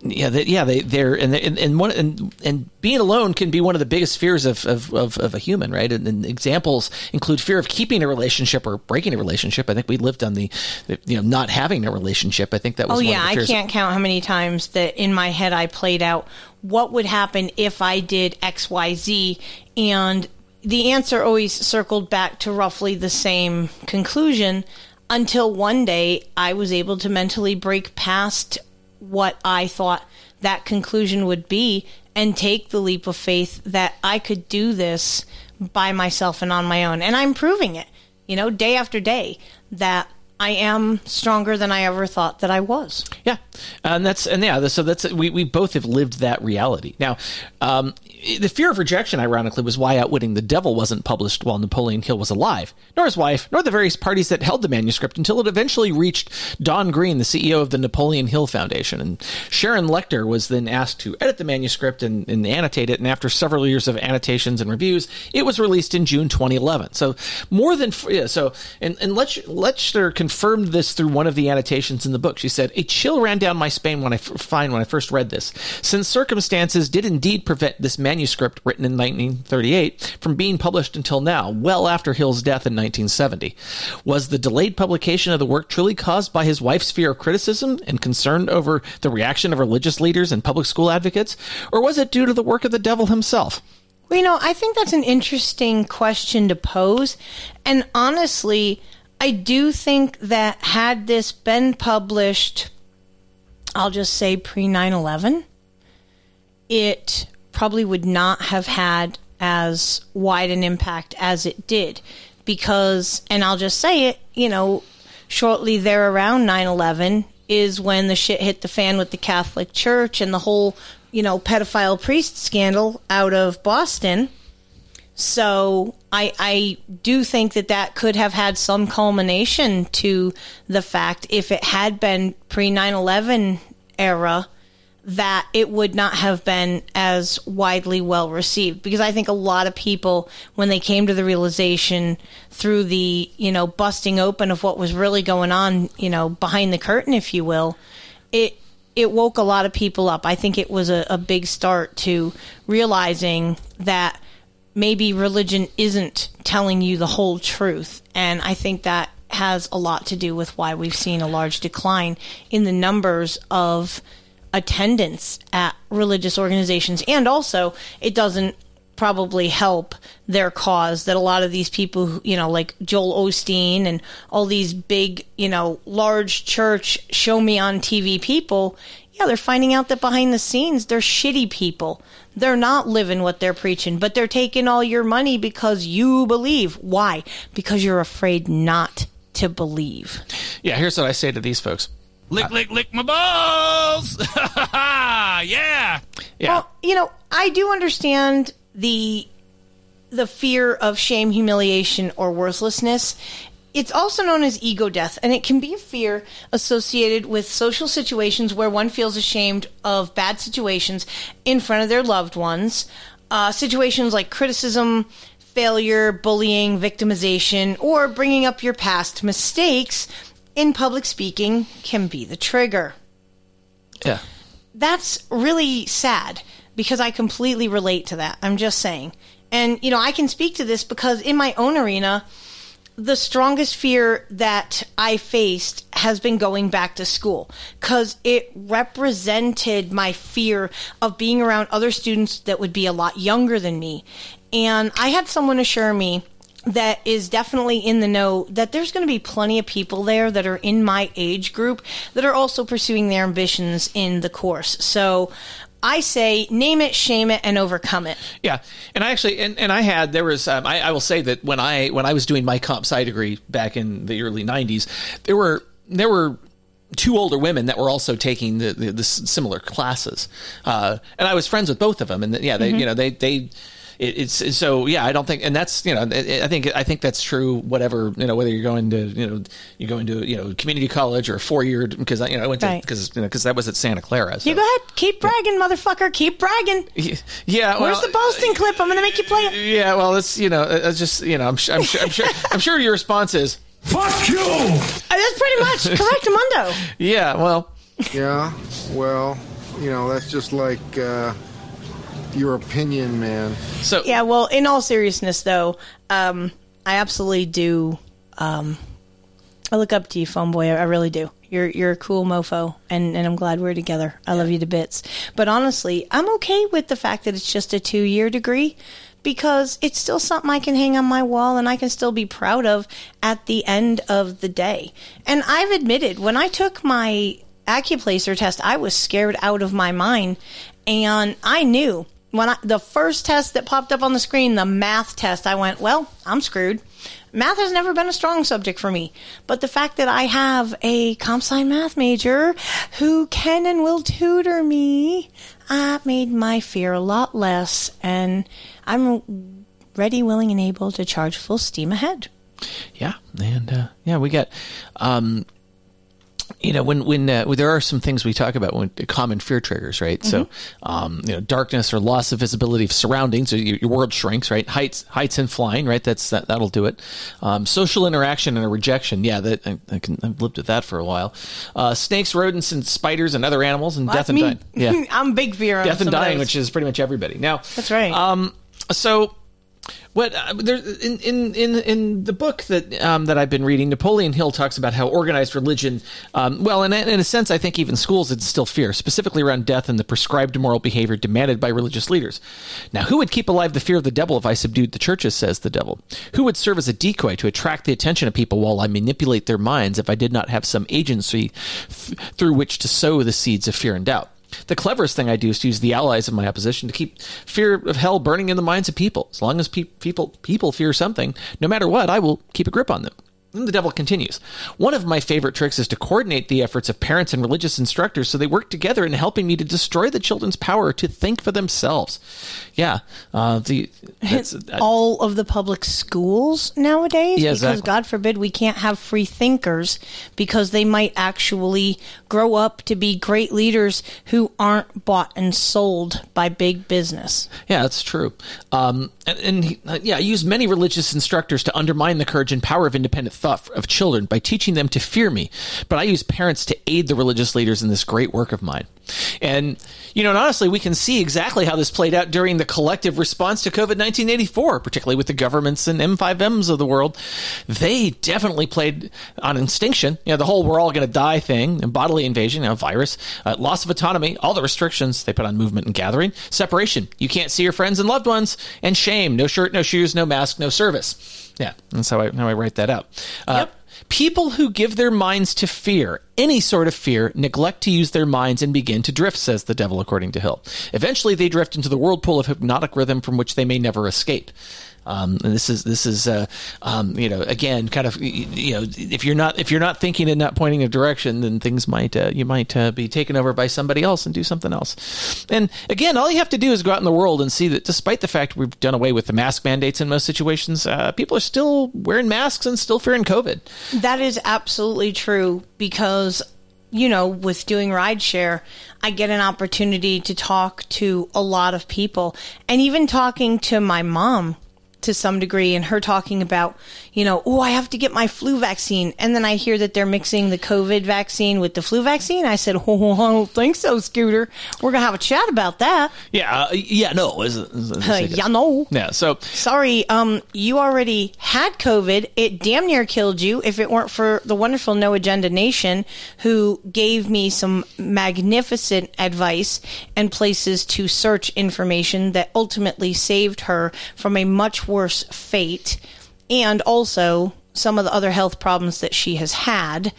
yeah, they, yeah, they they're and they, and, and one and and being alone can be one of the biggest fears of of, of, of a human, right? And, and examples include fear of keeping a relationship or breaking a relationship. I think we lived on the, the you know not having a relationship. I think that was Oh one yeah, of the I can't count how many times that in my head I played out what would happen if I did X, Y, Z, and the answer always circled back to roughly the same conclusion until one day I was able to mentally break past what I thought that conclusion would be and take the leap of faith that I could do this by myself and on my own. And I'm proving it, you know, day after day that I am stronger than I ever thought that I was. Yeah, and that's and yeah, so that's we we both have lived that reality. Now, um, the fear of rejection, ironically, was why Outwitting the Devil wasn't published while Napoleon Hill was alive, nor his wife, nor the various parties that held the manuscript until it eventually reached Don Green, the CEO of the Napoleon Hill Foundation, and Sharon Lechter was then asked to edit the manuscript and, and annotate it. And after several years of annotations and reviews, it was released in June 2011. So more than yeah, so and and Lechter confirmed this through one of the annotations in the book. She said, "A chill ran down my spine when I f- when I first read this, since circumstances did indeed prevent this manuscript written in 1938 from being published until now, well after Hill's death in 1970. Was the delayed publication of the work truly caused by his wife's fear of criticism and concern over the reaction of religious leaders and public school advocates, or was it due to the work of the devil himself?" Well, you know, I think that's an interesting question to pose. And honestly, I do think that had this been published, I'll just say pre 9 11, it probably would not have had as wide an impact as it did. Because, and I'll just say it, you know, shortly there around 9 11 is when the shit hit the fan with the Catholic Church and the whole, you know, pedophile priest scandal out of Boston. So I I do think that that could have had some culmination to the fact if it had been pre 9/11 era that it would not have been as widely well received because I think a lot of people when they came to the realization through the, you know, busting open of what was really going on, you know, behind the curtain if you will, it it woke a lot of people up. I think it was a, a big start to realizing that maybe religion isn't telling you the whole truth. And I think that has a lot to do with why we've seen a large decline in the numbers of attendance at religious organizations. And also, it doesn't probably help their cause that a lot of these people, you know, like Joel Osteen and all these big, you know, large church show me on TV people, yeah, they're finding out that behind the scenes they're shitty people. They're not living what they're preaching, but they're taking all your money because you believe. Why? Because you're afraid not to believe. Yeah, here's what I say to these folks. Lick, lick, lick my balls. yeah. Yeah. Well, you know, I do understand the the fear of shame, humiliation, or worthlessness. It's also known as ego death, and it can be a fear associated with social situations where one feels ashamed of bad situations in front of their loved ones. Uh, situations like criticism, failure, bullying, victimization, or bringing up your past mistakes in public speaking can be the trigger. Yeah. That's really sad because I completely relate to that. I'm just saying. And, you know, I can speak to this because in my own arena, the strongest fear that I faced has been going back to school because it represented my fear of being around other students that would be a lot younger than me. And I had someone assure me that is definitely in the know that there's going to be plenty of people there that are in my age group that are also pursuing their ambitions in the course. So I say name it, shame it, and overcome it. Yeah, and I actually and, and I had there was um, I, I will say that when I when I was doing my comp sci degree back in the early '90s, there were there were two older women that were also taking the, the, the similar classes, uh, and I was friends with both of them, and yeah, they Mhm. you know they they. It, it's so yeah. I don't think, and that's you know, I I think I think that's true. Whatever you know, whether you're going to you know you go into you know community college or four year because I you know I went to Right. because you know because that was at Santa Clara. So. You go ahead, keep bragging, motherfucker, keep bragging. Yeah, well, Where's the boasting clip? I'm going to make you play it. Yeah, well, it's you know, it's just you know, I'm, su- I'm sure, I'm sure, I'm sure your response is Fuck you! Uh, That's pretty much correct, Mundo. yeah. Well, Yeah, well, you know, that's just like uh, your opinion, man. So yeah, well, in all seriousness, though, um, I absolutely do. Um, I look up to you, phone boy. I really do. You're you're a cool mofo, and, and I'm glad we're together. I love you to bits. But honestly, I'm okay with the fact that it's just a two year degree because it's still something I can hang on my wall and I can still be proud of at the end of the day. And I've admitted when I took my Accuplacer test, I was scared out of my mind, and I knew when I, the first test that popped up on the screen, the math test, I went, well, I'm screwed. Math has never been a strong subject for me, but the fact that I have a comp sci math major who can and will tutor me, uh, made my fear a lot less, and I'm ready, willing, and able to charge full steam ahead. yeah, and uh, yeah, we got. Um, you know, when when uh, there are some things we talk about when common fear triggers, right? So, um, you know, darkness or loss of visibility of surroundings, so your, your world shrinks, right? Heights, heights, and flying, right? That's that that'll do it. Um, social interaction and a rejection, yeah, that I, I can I've lived with that for a while. Uh, snakes, rodents, and spiders and other animals, and Well, death and me. dying. Yeah, I'm big fear of death and dying, which is pretty much everybody. Now, That's right. Um, so what uh, there in, in in in the book that um, that I've been reading, Napoleon Hill talks about how organized religion, um, well, in, in a sense, I think even schools instill fear, specifically around death and the prescribed moral behavior demanded by religious leaders. Now, who would keep alive the fear of the devil if I subdued the churches? Says the devil. Who would serve as a decoy to attract the attention of people while I manipulate their minds if I did not have some agency th- through which to sow the seeds of fear and doubt? The cleverest thing I do is to use the allies of my opposition to keep fear of hell burning in the minds of people. As long as pe- people people fear something, no matter what, I will keep a grip on them. Then the devil continues. One of my favorite tricks is to coordinate the efforts of parents and religious instructors so they work together in helping me to destroy the children's power to think for themselves. Yeah, uh, the that's, uh, all of the public schools nowadays Yeah, because exactly. god forbid we can't have free thinkers because they might actually grow up to be great leaders who aren't bought and sold by big business Yeah, that's true. Um, and, and he, uh, yeah, I use many religious instructors to undermine the courage and power of independent thought of children by teaching them to fear me. But I use parents to aid the religious leaders in this great work of mine. And, you know, and honestly, we can see exactly how this played out during the collective response to COVID 1984, particularly with the governments and M5Ms of the world. They definitely played on extinction. You know, the whole we're all going to die thing, and bodily invasion, you know, virus, uh, loss of autonomy, all the restrictions they put on movement and gathering, separation. You can't see your friends and loved ones, and shame. No shirt, no shoes, no mask, no service. Yeah, that's how I, how I write that out. Uh, People who give their minds to fear, any sort of fear, neglect to use their minds and begin to drift, says the devil, according to Hill. Eventually, they drift into the whirlpool of hypnotic rhythm from which they may never escape. Um, and this is this is uh, um, you know again kind of you know if you're not if you're not thinking and not pointing a direction, then things might uh, you might uh, be taken over by somebody else and do something else. And again, all you have to do is go out in the world and see that despite the fact we've done away with the mask mandates in most situations, uh, people are still wearing masks and still fearing COVID. That is absolutely true because, you know, with doing rideshare, I get an opportunity to talk to a lot of people and even talking to my mom to some degree and her talking about, you know, oh, I have to get my flu vaccine. And then I hear that they're mixing the COVID vaccine with the flu vaccine. I said, oh, I don't think so, Scooter. We're going to have a chat about that. Yeah, uh, yeah, no, is it, is it- Uh, yeah, no. yeah. So Sorry, um, you already had COVID. It damn near killed you if it weren't for the wonderful No Agenda Nation who gave me some magnificent advice and places to search information that ultimately saved her from a much worse fate and also some of the other health problems that she has had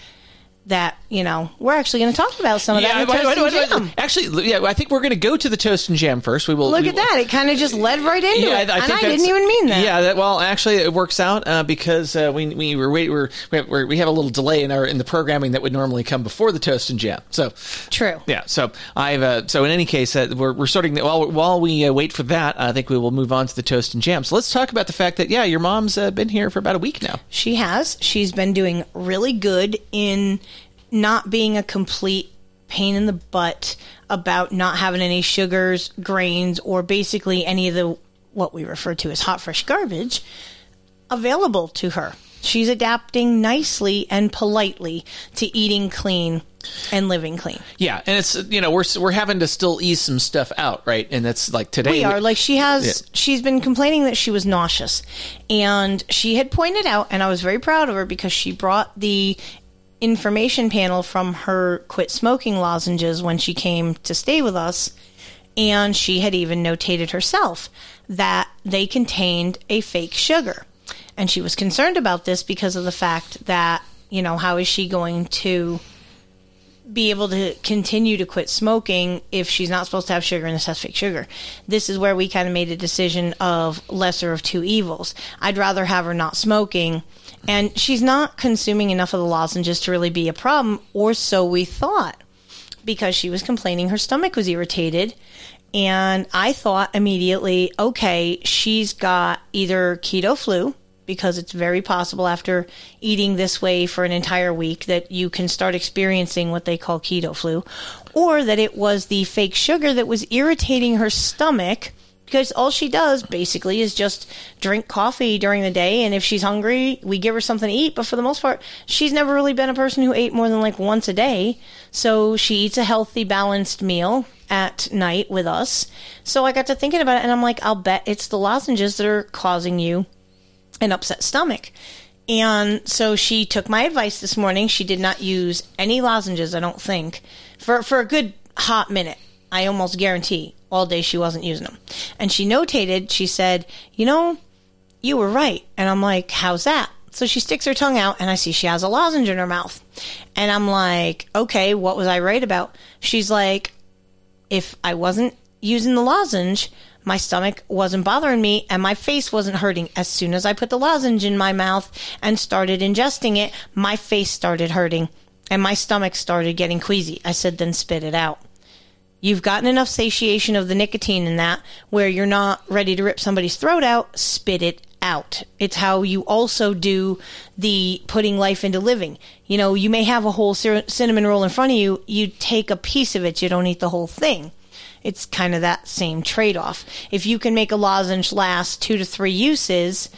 that, you know, we're actually going to talk about some of that the wait, Toast wait, and wait. Jam. Actually, yeah, I think we're going to go to the toast and jam first. We will Look we at will- that. It kind of just led right into Yeah, it. I, I and I didn't even mean that. Yeah, that, well, actually, it works out uh, because uh, we we were wait we're, we're we have a little delay in our in the programming that would normally come before the toast and jam. So true. Yeah. So I've uh, so in any case, uh, we're we're starting the, while while we uh, wait for that. I think we will move on to the toast and jam. So let's talk about the fact that yeah, your mom's uh, been here for about a week now. She has. She's been doing really good in not being a complete pain in the butt about not having any sugars, grains, or basically any of the what we refer to as hot fresh garbage available to her. She's adapting nicely and politely to eating clean and living clean. Yeah, and it's you know we're we're having to still ease some stuff out, right? And that's like today we are like she has Yeah. she's been complaining that she was nauseous and she had pointed out and i was very proud of her because she brought the information panel from her quit smoking lozenges when she came to stay with us and she had even notated herself that they contained a fake sugar and she was concerned about this because of the fact that you know how is she going to be able to continue to quit smoking if she's not supposed to have sugar and this has fake sugar. This is where we kind of made a decision of lesser of two evils. I'd rather have her not smoking and she's not consuming enough of the lozenges to really be a problem or so we thought because she was complaining her stomach was irritated. And I thought immediately, okay, she's got either keto flu because it's very possible after eating this way for an entire week that you can start experiencing what they call keto flu, or that it was the fake sugar that was irritating her stomach because all she does basically is just drink coffee during the day and if she's hungry we give her something to eat but for the most part she's never really been a person who ate more than like once a day so she eats a healthy balanced meal at night with us so i got to thinking about it and i'm like i'll bet it's the lozenges that are causing you an upset stomach. And so she took my advice this morning. She did not use any lozenges, I don't think, for, for a good hot minute. I almost guarantee all day she wasn't using them. And she notated, she said, You know, you were right. And I'm like, How's that? So she sticks her tongue out and I see she has a lozenge in her mouth. And I'm like, Okay, what was I right about? She's like, If I wasn't using the lozenge, my stomach wasn't bothering me and my face wasn't hurting. As soon as I put the lozenge in my mouth and started ingesting it, my face started hurting and my stomach started getting queasy. I said, then spit it out. You've gotten enough satiation of the nicotine in that where you're not ready to rip somebody's throat out, spit it out. It's how you also do the putting life into living. You know, you may have a whole cin- cinnamon roll in front of you, you take a piece of it, you don't eat the whole thing it's kind of that same trade off. If you can make a lozenge last two to three uses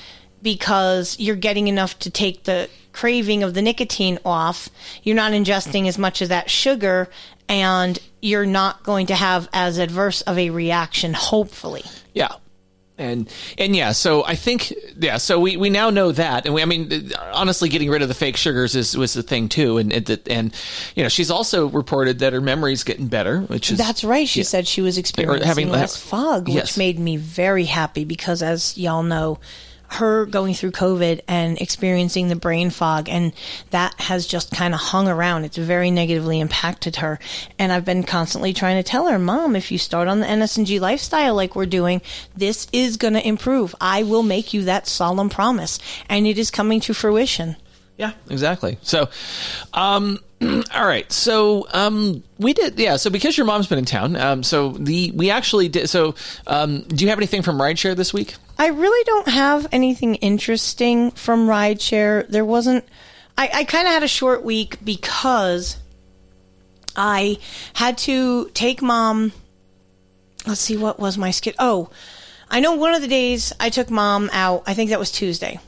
because you're getting enough to take the craving of the nicotine off, you're not ingesting as much of that sugar and you're not going to have as adverse of a reaction, hopefully. Yeah. And and yeah, so I think yeah, so we, we now know that, and we I mean honestly, getting rid of the fake sugars is was the thing too, and and, and you know she's also reported that her memory's getting better, which is That's right. She yeah. said she was experiencing having- less fog, which yes. made me very happy because, as y'all know, her going through COVID and experiencing the brain fog, and that has just kind of hung around. It's very negatively impacted her. And I've been constantly trying to tell her, Mom, if you start on the NSNG lifestyle like we're doing, this is going to improve. I will make you that solemn promise. And it is coming to fruition. Yeah, exactly. So, um, all right. So, um, we did, yeah. So, because your mom's been in town, um, so the we actually did. So, um, do you have anything from Rideshare this week? I really don't have anything interesting from rideshare. There wasn't. I, I kind of had a short week because I had to take mom. Let's see, what was my skit? Oh, I know one of the days I took mom out. I think that was Tuesday.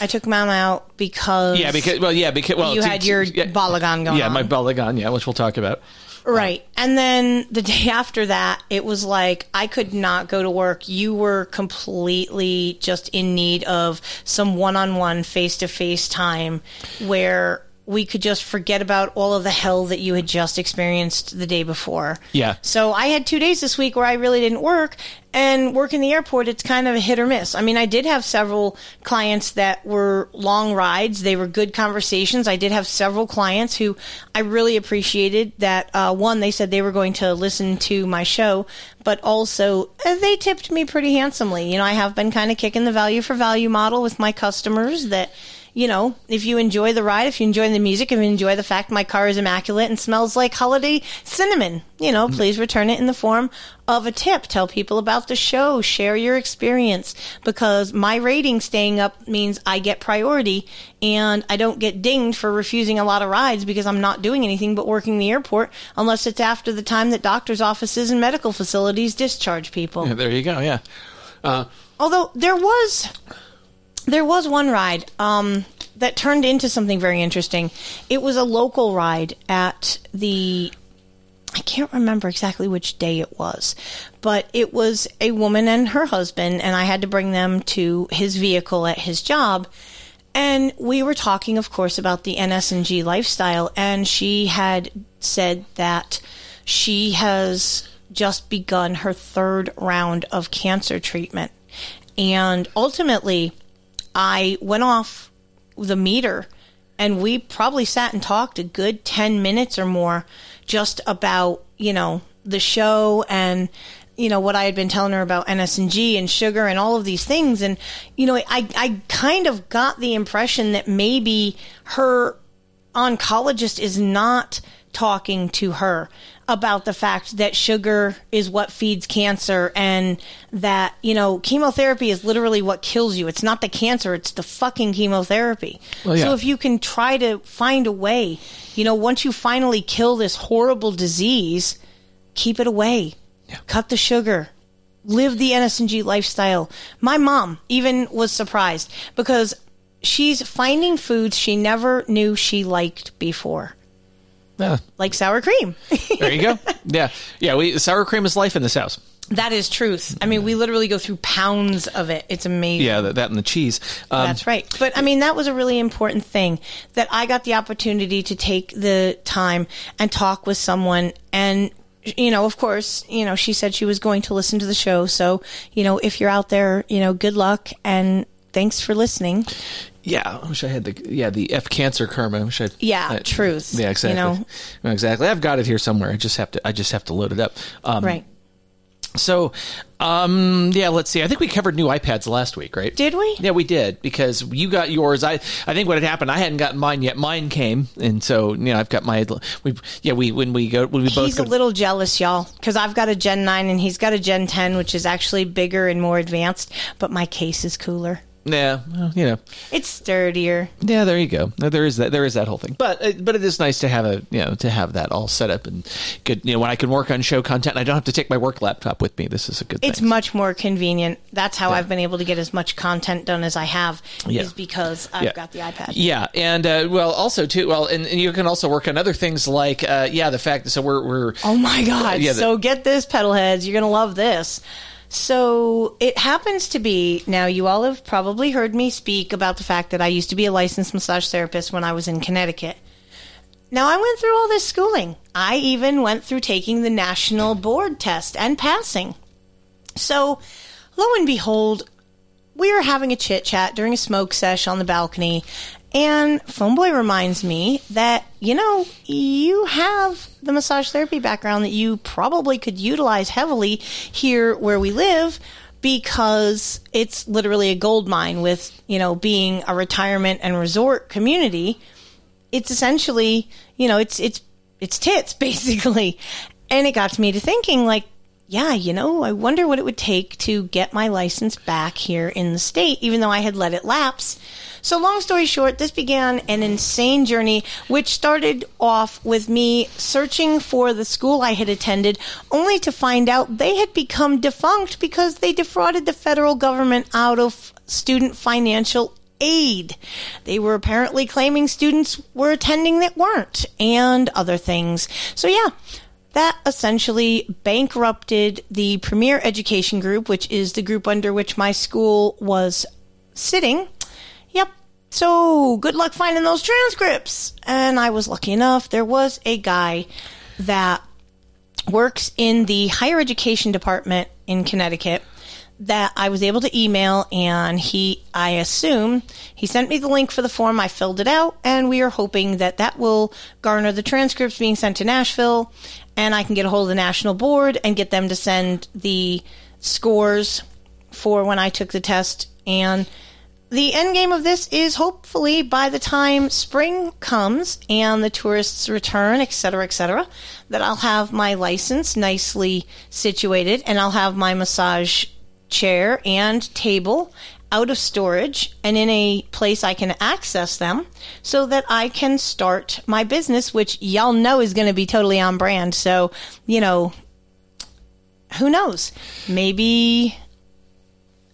I took mom out because Yeah, because well, yeah, because well, you t- had your yeah, balagan going yeah, on. my balagan, yeah, which we'll talk about. Right. And then the day after that, it was like I could not go to work. You were completely just in need of some one on one, face to face time where we could just forget about all of the hell that you had just experienced the day before. Yeah. So I had two days this week where I really didn't work. And work in the airport, it's kind of a hit or miss. I mean, I did have several clients that were long rides. They were good conversations. I did have several clients who I really appreciated that, uh, one, they said they were going to listen to my show, but also uh, they tipped me pretty handsomely. You know, I have been kind of kicking the value for value model with my customers that, you know, if you enjoy the ride, if you enjoy the music, if you enjoy the fact my car is immaculate and smells like holiday cinnamon, you know, please return it in the form of a tip. Tell people about the show, share your experience because my rating staying up means I get priority and I don't get dinged for refusing a lot of rides because I'm not doing anything but working the airport unless it's after the time that doctors' offices and medical facilities discharge people. Yeah, there you go. Yeah. Uh, Although there was there was one ride um, that turned into something very interesting. It was a local ride at the I can't remember exactly which day it was, but it was a woman and her husband, and I had to bring them to his vehicle at his job. And we were talking, of course, about the NSNG lifestyle, and she had said that she has just begun her third round of cancer treatment. And ultimately, I went off the meter and we probably sat and talked a good 10 minutes or more just about, you know, the show and you know what I had been telling her about NSNG and sugar and all of these things. And you know I I kind of got the impression that maybe her oncologist is not talking to her about the fact that sugar is what feeds cancer and that, you know, chemotherapy is literally what kills you. It's not the cancer, it's the fucking chemotherapy. Well, yeah. So if you can try to find a way, you know, once you finally kill this horrible disease, keep it away. Cut the sugar. Live the NSNG lifestyle. My mom even was surprised because she's finding foods she never knew she liked before yeah. like sour cream. There you go. yeah, yeah. We sour cream is life in this house. that is truth. I mean, we literally go through pounds of it. It's amazing. Yeah, that, that and the cheese. Um, That's right. But I mean, that was a really important thing that I got the opportunity to take the time and talk with someone. And, you know, of course, you know, she said she was going to listen to the show. So, you know, if you're out there, you know, good luck and thanks for listening. Yeah, I wish I had the yeah the F cancer karma. I wish I Yeah, I- truth. Yeah, exactly. You know, exactly. I've got it here somewhere. I just have to I just have to load it up. Um, right. So, um, yeah, let's see. I think we covered new iPads last week, right? Did we? Yeah, we did because you got yours. I I think what had happened. I hadn't gotten mine yet. Mine came, and so you know I've got my. We yeah we when we go when we both He's a little jealous, y'all, because I've got a Gen 9 and he's got a Gen 10, which is actually bigger and more advanced, but my case is cooler. Yeah well, you know It's sturdier. Yeah, there you go. There is that. There is that whole thing. But uh, but it is nice to have a you know to have that all set up and good. You know when I can work on show content, and I don't have to take my work laptop with me. This is a good It's thing. much more convenient. That's how I've been able to get as much content done as I have, Yeah. is because I've Yeah. got the iPad. Yeah, and uh, well, also too well, and, and you can also work on other things like uh, yeah, the fact that so we're we're Oh my God. yeah, the- so get this, pedalheads. You're going to love this. So it happens to be, now you all have probably heard me speak about the fact that I used to be a licensed massage therapist when I was in Connecticut. Now I went through all this schooling. I even went through taking the national board test and passing. So lo and behold, we were having a chit chat during a smoke sesh on the balcony, and Phoneboy reminds me that, you know, you have the massage therapy background that you probably could utilize heavily here where we live because it's literally a gold mine with, you know, being a retirement and resort community. It's essentially, you know, it's it's it's tits basically. And it got me to thinking like yeah, you know, I wonder what it would take to get my license back here in the state, even though I had let it lapse. So, long story short, this began an insane journey, which started off with me searching for the school I had attended, only to find out they had become defunct because they defrauded the federal government out of student financial aid. They were apparently claiming students were attending that weren't, and other things. So, yeah, that essentially bankrupted the Premier Education Group, which is the group under which my school was sitting. Yep. So good luck finding those transcripts. And I was lucky enough. There was a guy that works in the higher education department in Connecticut that I was able to email and he I assume he sent me the link for the form I filled it out and we are hoping that that will garner the transcripts being sent to Nashville and I can get a hold of the national board and get them to send the scores for when I took the test. And the end game of this is hopefully by the time spring comes and the tourists return, et cetera, et cetera, that I'll have my license nicely situated and I'll have my massage chair and table out of storage and in a place I can access them so that I can start my business, which y'all know is going to be totally on brand. So, you know, who knows? Maybe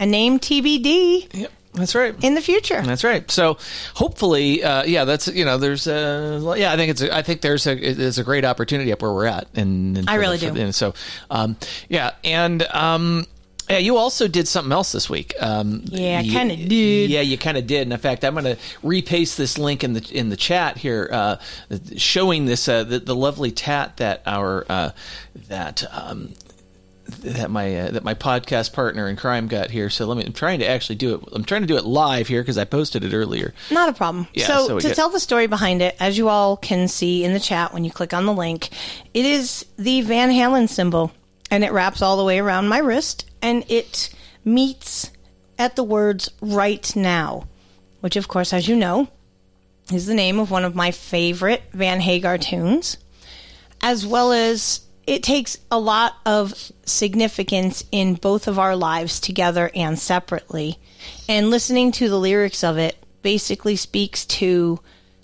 a name TBD. Yep. That's right. In the future. That's right. So hopefully, uh, yeah, that's you know, there's a yeah, I think it's a, I think there's a there's a great opportunity up where we're at, and, and I really the- do. and so, um, yeah, and um, yeah, you also did something else this week. Um, Yeah, I you- kinda did. Yeah, you kind of did. And in fact, I'm going to repaste this link in the in the chat here, uh, showing this uh, the, the lovely tat that our uh, that. Um, that my uh, that my podcast partner in crime got here. So let me. I'm trying to actually do it. I'm trying to do it live here because I posted it earlier. Not a problem. Yeah, so, so to get- tell the story behind it, as you all can see in the chat when you click on the link, it is the Van Halen symbol, and it wraps all the way around my wrist, and it meets at the words "right now," which, of course, as you know, is the name of one of my favorite Van Hagar tunes, as well as it takes a lot of significance in both of our lives together and separately. And listening to the lyrics of it basically speaks to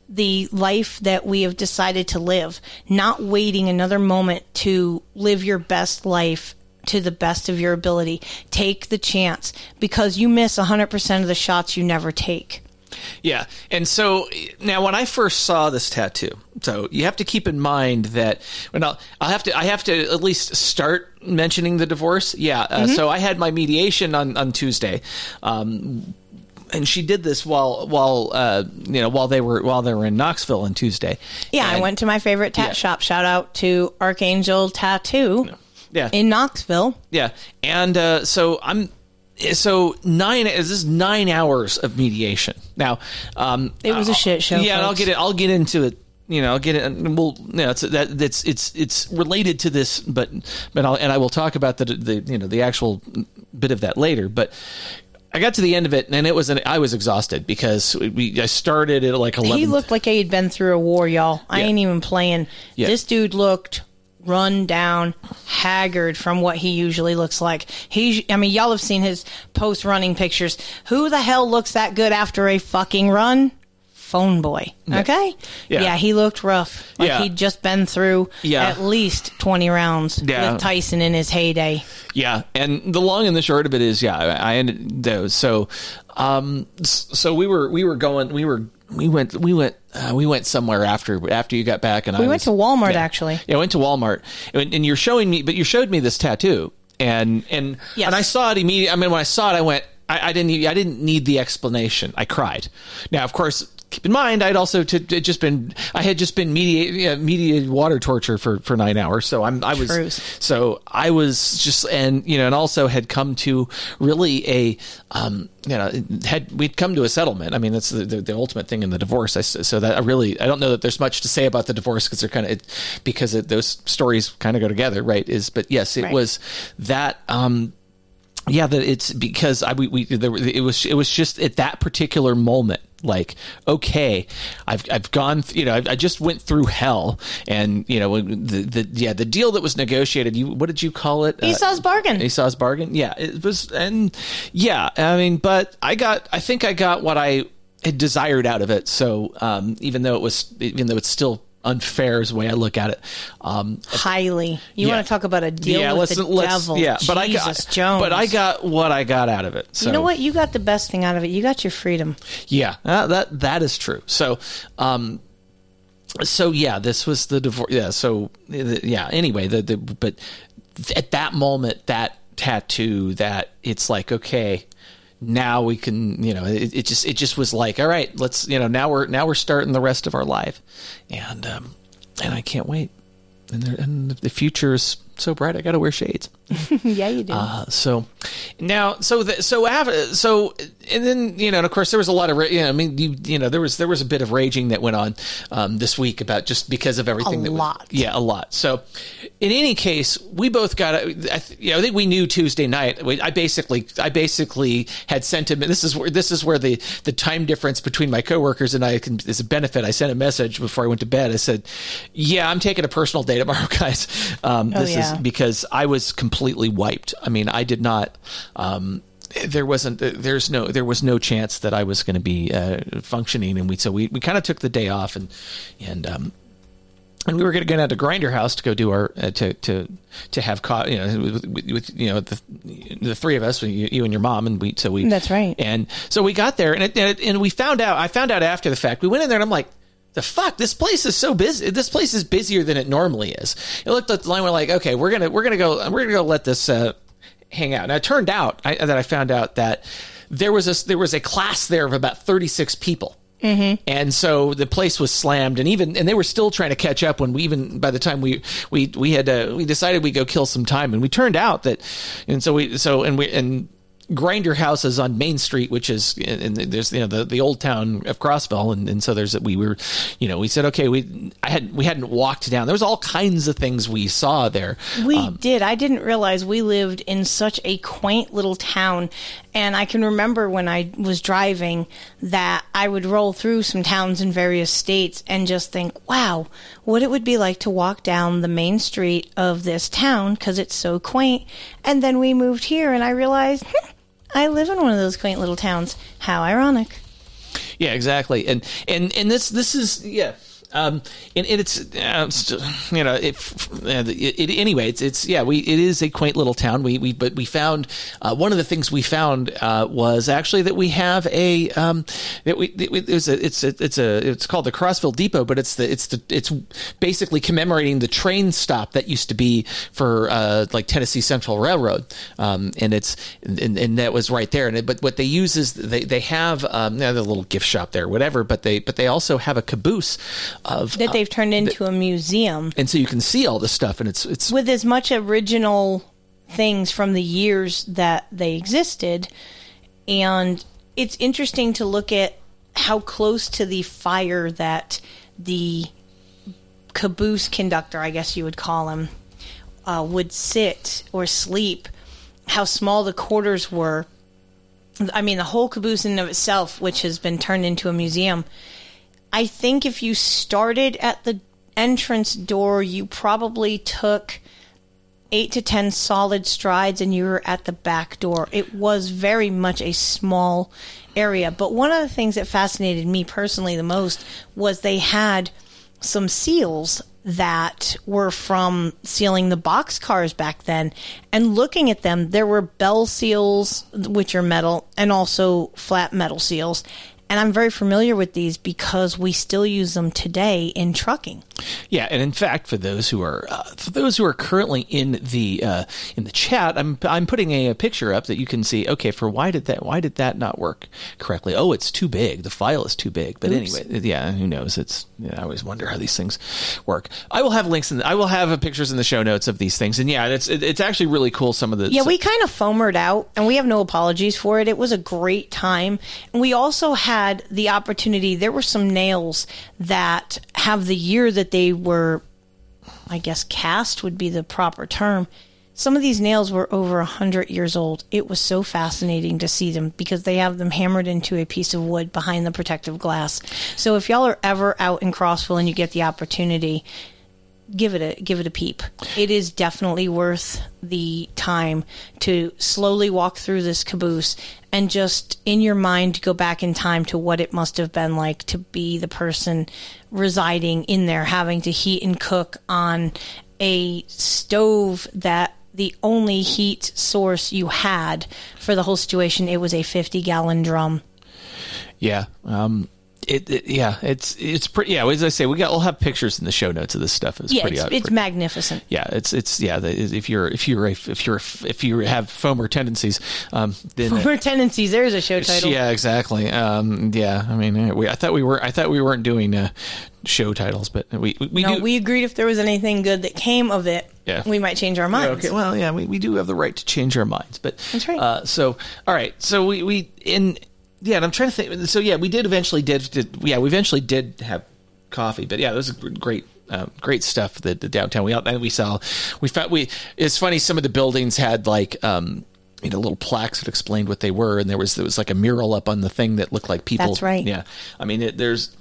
the life that we have decided to live, not waiting another moment to live your best life to the best of your ability. Take the chance because you miss 100% of the shots you never take. Yeah, and so now when I first saw this tattoo, so you have to keep in mind that when I'll, I'll have to I have to at least start mentioning the divorce. Yeah, uh, Mhm. so I had my mediation on on Tuesday. Um, and she did this while while uh, you know while they were while they were in Knoxville on Tuesday. Yeah, I went to my favorite tat Yeah. shop. Shout out to Archangel Tattoo Yeah, in Knoxville. Yeah, and uh, so I'm. So nine is this nine hours of mediation. Now, um, It was a shit show, Yeah, and I'll get it. I'll get into it. You know, I'll get it. And we'll. You know, it's that. It's it's it's related to this, but but I'll and I will talk about the the you know the actual bit of that later. But I got to the end of it, and it was an. I was exhausted because we. I started at like eleven. He looked like he'd been through a war, y'all. I Yeah. ain't even playing. Yeah. This dude looked run down, haggard from what he usually looks like. He, I mean, y'all have seen his post running pictures. Who the hell looks that good after a fucking run? Phone boy. Yeah. Okay. Yeah. he looked rough. Like Yeah. he'd just been through Yeah. at least twenty rounds Yeah. with Tyson in his heyday. Yeah, and the long and the short of it is, yeah, I, ended those. So, um, so we were we were going, we were we went we went uh, we went somewhere after after you got back, and We I went was- to Walmart yeah. actually. Yeah, I went to Walmart, and, and you're showing me, but you showed me this tattoo, and and Yes. and I saw it immediately. I mean, when I saw it, I went, I, I didn't, I didn't need the explanation. I cried. Now, of course, keep in mind, I'd also t- t- just been I had just been mediated mediated water torture for for nine hours, so I'm I was Truth. so I was just and you know and also had come to really a um you know had we'd come to a settlement. I mean that's the the, the ultimate thing in the divorce. I, so that I really I don't know that there's much to say about the divorce because they're kind of because it, those stories kind of go together, right? Is but yes, it Right. was that um yeah that it's because i we, we there, it was it was just at that particular moment like okay i've i've gone th- you know I, I just went through hell. And you know the the yeah the deal that was negotiated you what did you call it? Uh, Esau's bargain. esau's bargain? Yeah it was and yeah i mean but i got i think i got what i had desired out of it. So um even though it was even though it's still unfair is the way i look at it um Highly. You Yeah. want to talk about a deal with the devil? yeah, but I got, Jones. but I got what I got out of it. So you know what? You got the best thing out of it. You got your freedom. Yeah, uh, that that is true. So, um, so yeah, this was the divorce. Yeah, so yeah. Anyway, the the but at that moment, that tattoo, that it's like okay. Now we can, you know, it, it just it just was like, all right, let's, you know, now we're now we're starting the rest of our life, and um, and I can't wait, and, and the future is so bright. I got to wear shades. yeah, you do. Uh, so now, so the, so after, so and then you know, and of course, there was a lot of, ra- you know, I mean, you, you know, there was there was a bit of raging that went on um, this week about just because of everything. A that lot. yeah, a lot. So, in any case, we both got. I, th- you know, I think we knew Tuesday night. I basically, I basically had sent him. This is where this is where the the time difference between my coworkers and I can, is a benefit. I sent a message before I went to bed. I said, "Yeah, I'm taking a personal day tomorrow, guys. Um, Oh, this yeah. is because I was completely wiped. I mean, I did not." Um, there wasn't there's no there was no chance that I was going to be uh, functioning and we so we, we kind of took the day off and and um and we were going to go down to Grinder House to go do our uh, to to to have co- you know with, with, with you know the the three of us you, you and your mom and we so we That's right. and so we got there and it, and, it, and we found out I found out after the fact we went in there and I'm like the fuck? This place is so busy this place is busier than it normally is. It looked at the line we're like okay we're gonna we're gonna go we're gonna go let this uh, hang out. And it turned out I, that I found out that there was a there was a class there of about 36 people. Mm-hmm. and so the place was slammed and even and they were still trying to catch up when we even by the time we we we had uh, we decided we go kill some time. And we turned out that and so we so and we and Grinder houses on Main Street, which is and there's you know the, the old town of Crossville, and, and so there's we were, you know, we said okay, we I had we hadn't walked down. There was all kinds of things we saw there. We Um, did. I didn't realize we lived in such a quaint little town. And I can remember when I was driving that I would roll through some towns in various states and just think, wow, what it would be like to walk down the main street of this town because it's so quaint. And then we moved here and I realized, hmm, I live in one of those quaint little towns. How ironic. Yeah, exactly. And and and this this is yeah. Um, and, and it's, uh, it's, you know, it, it, it, anyway, it's, it's, yeah, we, it is a quaint little town. We, we, but we found, uh, one of the things we found, uh, was actually that we have a, um, that we, it, it's a, it's a, it's a, it's called the Crossville Depot, but it's the, it's the, it's basically commemorating the train stop that used to be for, uh, like Tennessee Central Railroad. Um, and it's, and, and that was right there. And it, but what they use is they, they have, um, they a little gift shop there, whatever, but they, but they also have a caboose of, That they've turned into a museum. and so you can see all this stuff and it's it's with as much original things from the years that they existed and it's interesting to look at how close to the fire that the caboose conductor i guess you would call him uh, would sit or sleep how small the quarters were i mean the whole caboose in and of itself which has been turned into a museum I think if you started at the entrance door, you probably took eight to ten solid strides and you were at the back door. It was very much a small area. But one of the things that fascinated me personally the most was they had some seals that were from sealing the box cars back then. And looking at them, there were bell seals, which are metal, and also flat metal seals. And I'm very familiar with these because we still use them today in trucking. Yeah, and in fact, for those who are uh, for those who are currently in the uh, in the chat, I'm I'm putting a, a picture up that you can see. Okay, for why did that why did that not work correctly? Oh, it's too big. The file is too big. But Oops. anyway, yeah, who knows? It's yeah, I always wonder how these things work. I will have links in. The, I will have uh, pictures in the show notes of these things, and yeah, it's it, it's actually really cool. Some of the Yeah, we kind of foamered out, and we have no apologies for it. It was a great time. And we also had the opportunity, there were some nails that have the year that they were, I guess, cast would be the proper term. Some of these nails were over a 100 years old. It was so fascinating to see them because they have them hammered into a piece of wood behind the protective glass. So if y'all are ever out in Crossville and you get the opportunity, give it a give it a peep. It is definitely worth the time to slowly walk through this caboose and just in your mind go back in time to what it must have been like to be the person residing in there having to heat and cook on a stove that the only heat source you had for the whole situation it was a 50 gallon drum Yeah. Um, it, it- yeah, it's it's pretty. Yeah, as I say, we got we'll have pictures in the show notes of this stuff. It's yeah pretty. it's, it's pretty- magnificent yeah, it's it's yeah. The, if you're if you're a, if you're if you have foamer tendencies, um, then uh, former tendencies there's a show title yeah, exactly. Um, yeah, I mean, uh, we, I thought we were I thought we weren't doing uh, show titles, but we we no, do. we agreed if there was anything good that came of it, Yeah. we might change our minds. okay, well, yeah, we, we do have the right to change our minds, but That's right. Uh, so, all right, so we we in yeah, and I'm trying to think. So yeah, we did eventually did, did yeah, we eventually did have coffee, but yeah, it was great. Uh, great stuff. The, the downtown. We out and we saw. We found we. It's funny. Some of the buildings had like um, you know, little plaques that explained what they were, and there was there was like a mural up on the thing that looked like people. That's right. Yeah, I mean, it, there's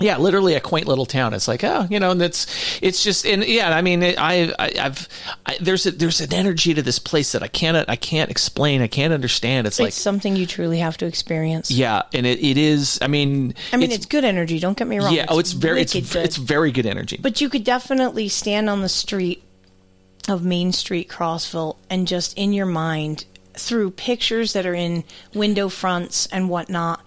yeah, literally a quaint little town. It's like, oh, you know, and it's it's just, and yeah, I mean, I, I I've I, there's a, there's an energy to this place that I can't I can't explain. I can't understand. It's It's like, something you truly have to experience. yeah, and it, it is. I mean, I mean, it's, good energy. Don't get me wrong. yeah. Oh, it's very it's wicked good. it's very good energy. But you could definitely stand on the street of Main Street, Crossville, and just in your mind, through pictures that are in window fronts and whatnot,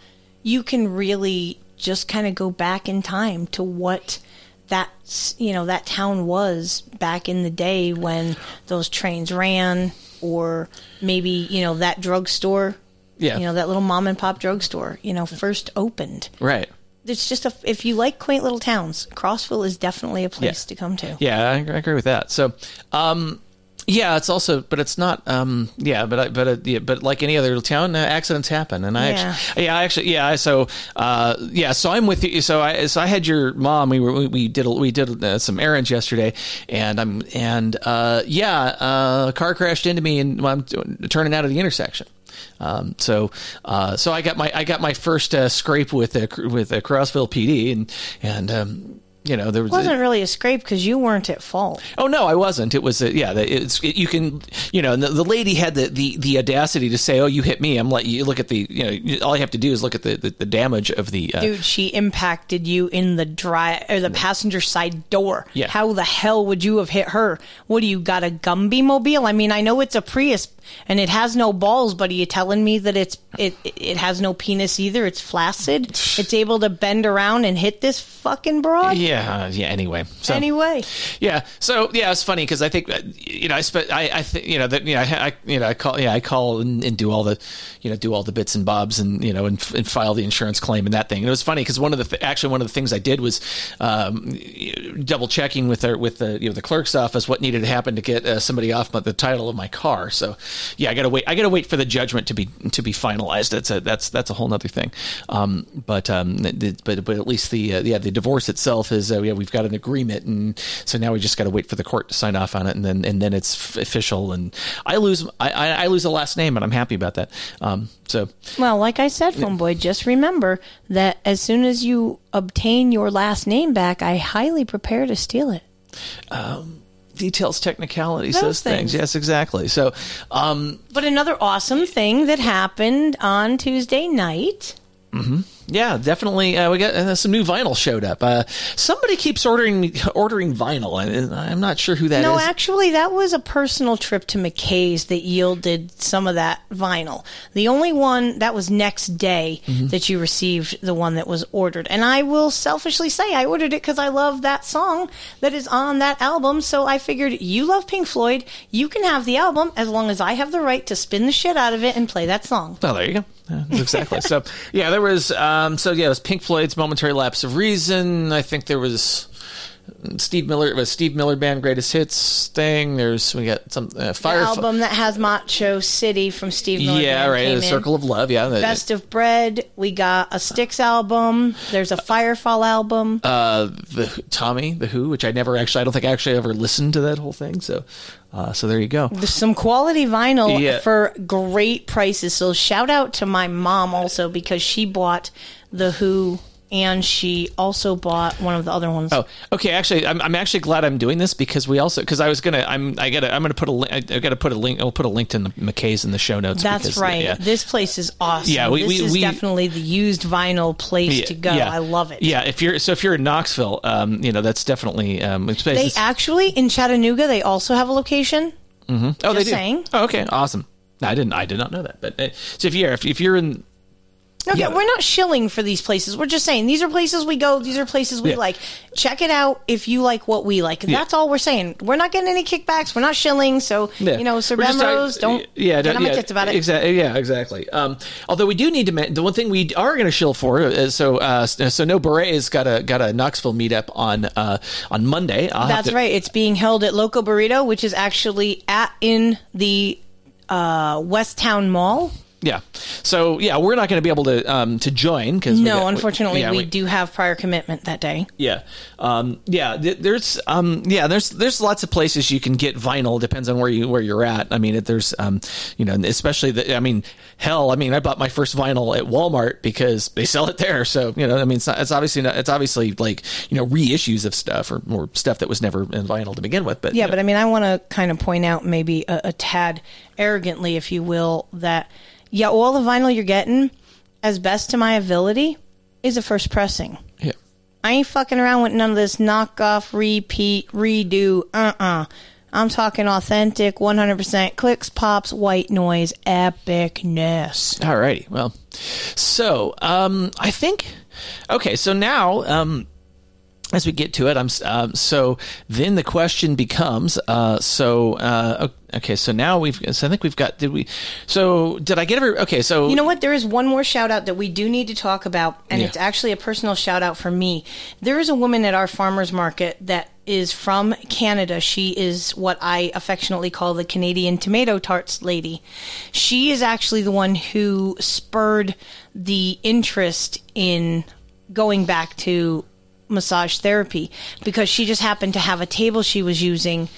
you can really just kind of go back in time to what that you know that town was back in the day when those trains ran, or maybe you know that drugstore. Yeah. You know that little mom and pop drugstore. You know, first opened. right. It's just a if you like quaint little towns, Crossville is definitely a place to come to. Yeah, I, I agree with that. So, um, yeah, it's also, but it's not. Um, yeah, but I, but uh, yeah, but like any other town, uh, accidents happen, and I Yeah. actually, yeah, I actually, yeah. So, uh, yeah, so I'm with you. So I, so I had your mom. We were, we, we did, a- we did uh, some errands yesterday, and I'm, and uh, yeah, uh, a car crashed into me, and I'm turning out of the intersection. Um, so, uh, so I got my I got my first uh, scrape with uh, with uh, Crossville PD, and and um, you know there was It wasn't really a scrape because you weren't at fault. Oh no, I wasn't. It was uh, yeah. It's it, you can you know and the, the lady had the, the the audacity to say, "Oh, you hit me." I'm like, you look at the you know all you have to do is look at the the, the damage of the uh, Dude, she impacted you in the dry or the passenger side door. Yeah. How the hell would you have hit her? What do you got a Gumby mobile? I mean, I know it's a Prius and it has no balls, but are you telling me that it's it it has no penis either? It's flaccid. it's able to bend around and hit this fucking broad. yeah yeah. Anyway, so Anyway, yeah. So yeah, it's funny because I think uh, you know I spent I I think you know that you know I, I you know I call yeah I call and, and do all the you know do all the bits and bobs and you know and, and file the insurance claim and that thing. And it was funny because one of the th- actually one of the things I did was um, double checking with the with the you know the clerk's office what needed to happen to get uh, somebody off my, the title of my car. So yeah, I gotta wait. I gotta wait for the judgment to be to be finalized. That's a that's that's a whole other thing. Um, but um, the- but but at least the uh, yeah the divorce itself is uh, yeah we've got an agreement and so now we just got to wait for the court to sign off on it and then and then it's f- official and I lose I, I lose a last name and I'm happy about that. Um, so well, like I said, phone boy, just remember that as soon as you obtain your last name back, I highly prepare to steal it. um, details, technicalities, Those those, things. things. Yes, exactly. So um, But another awesome thing that happened on Tuesday night mhm. Yeah, definitely. Uh, we got uh, some new vinyl showed up. Uh, somebody keeps ordering ordering vinyl, and I'm not sure who that is. no, actually, that was a personal trip to McKay's that yielded some of that vinyl. The only one that was next day Mm-hmm. that you received the one that was ordered. And I will selfishly say I ordered it because I love that song that is on that album. So I figured you love Pink Floyd, you can have the album as long as I have the right to spin the shit out of it and play that song. Oh, there you go. Exactly. so, yeah, there was. Um, so, yeah, it was Pink Floyd's "Momentary Lapse of Reason." I think there was Steve Miller. Was Steve Miller Band Greatest Hits thing. There's we got some uh, Fire. album that has Macho City from Steve Miller. yeah, Band right. The in. Circle of Love. Yeah. Best of Bread. We got a Styx album. There's a Firefall album. uh, the Tommy, the Who, which I never actually, I don't think I actually ever listened to that whole thing. So, uh, so there you go. There's some quality vinyl Yeah. for great prices. So shout out to my mom also because she bought the Who and she also bought one of the other ones. Oh, okay. Actually, I'm, I'm actually glad I'm doing this because we also because I was gonna I'm I gotta I'm gonna put a li- I, gotta put a link I'll put a link to the McKay's in the show notes. That's because, right. Yeah. This place is awesome. Yeah, we- this we- is we- definitely the used vinyl place Yeah, to go. yeah. I love it. Yeah, if you're so if you're in Knoxville, um, you know that's definitely um, They actually in Chattanooga they also have a location. Mhm. Oh, they Just do. saying. Oh, okay, awesome. I didn't. I did not know that. But uh, so if you're if, if you're in Okay, Yeah. we're not shilling for these places. We're just saying these are places we go. These are places we Yeah. like. Check it out if you like what we like. Yeah. That's all we're saying. We're not getting any kickbacks. We're not shilling. So you know, Sir Bemrose, don't yeah, get on my yeah, tits about it. Exactly. Yeah, exactly. Um, although we do need to, the one thing we are going to shill for, uh, so uh, so no berets got a got a Knoxville meetup on uh, on Monday. I'll That's to- right. It's being held at Loco Burrito, which is actually at in the uh, West Town Mall. Yeah. So yeah, we're not going to be able to um, to join because No, unfortunately, yeah, we, do have prior commitment that day. Yeah, um, yeah. th- There's, um, yeah. There's, there's lots of places you can get vinyl. Depends on where you where you're at. I mean, it, there's, um, you know, especially the. I mean, hell. I mean, I bought my first vinyl at Walmart because they sell it there. So you know, I mean, it's, not, it's obviously not, it's obviously like you know reissues of stuff or, or stuff that was never in vinyl to begin with. But Yeah, but I mean, I want to kind of point out, maybe a, a tad arrogantly, if you will, that yeah, all the vinyl you're getting, as best to my ability, is a first pressing. Yeah. I ain't fucking around with none of this knockoff, repeat, redo. Uh uh-uh. uh. i am talking authentic, 100% clicks, pops, white noise, epicness. Alrighty. Well, so um, I think okay. So now, um, as we get to it, I'm um, so then the question becomes uh, so uh, okay. So now we've. So I think we've got. Did we? So did I get every? Okay. So You know what? There is one more shout out that we do need to talk about, and Yeah. it's actually a personal shout out for me. There is a woman at our farmers market that is from Canada. She is what I affectionately call the Canadian tomato tarts lady. She is actually the one who spurred the interest in going back to massage therapy because she just happened to have a table she was using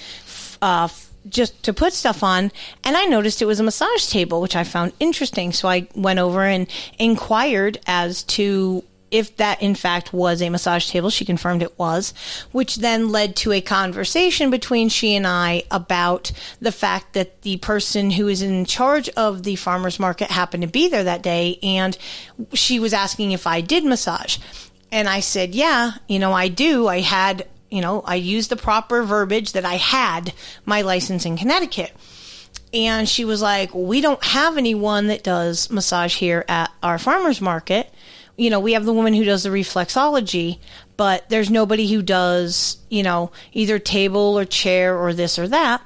uh, just to put stuff on and i noticed it was a massage table which i found interesting. So i went over and inquired as to if that in fact was a massage table. She confirmed it was which then led to a conversation between she and i about the fact that the person who is in charge of the farmers market happened to be there that day and she was asking if i did massage. And I said, yeah, you know, I do. I had, you know, I used the proper verbiage that I had my license in Connecticut. And she was like, we don't have anyone that does massage here at our farmer's market. You know, we have the woman who does the reflexology, but there's nobody who does, you know, either table or chair or this or that.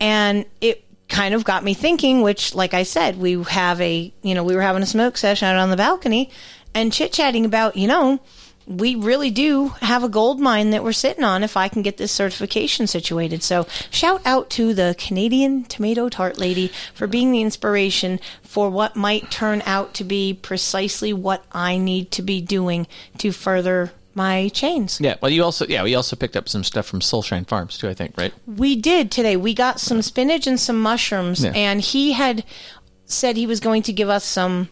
And it kind of got me thinking, which, like I said, we have a, you know, we were having a smoke session out on the balcony and chit chatting about, you know, we really do have a gold mine that we're sitting on if I can get this certification situated. So shout out to the Canadian tomato tart lady for being the inspiration for what might turn out to be precisely what I need to be doing to further my chains. yeah. Well, you also yeah we also picked up some stuff from Solshine Farms too. I think right. We did today. We got some spinach and some mushrooms, Yeah. and he had said he was going to give us some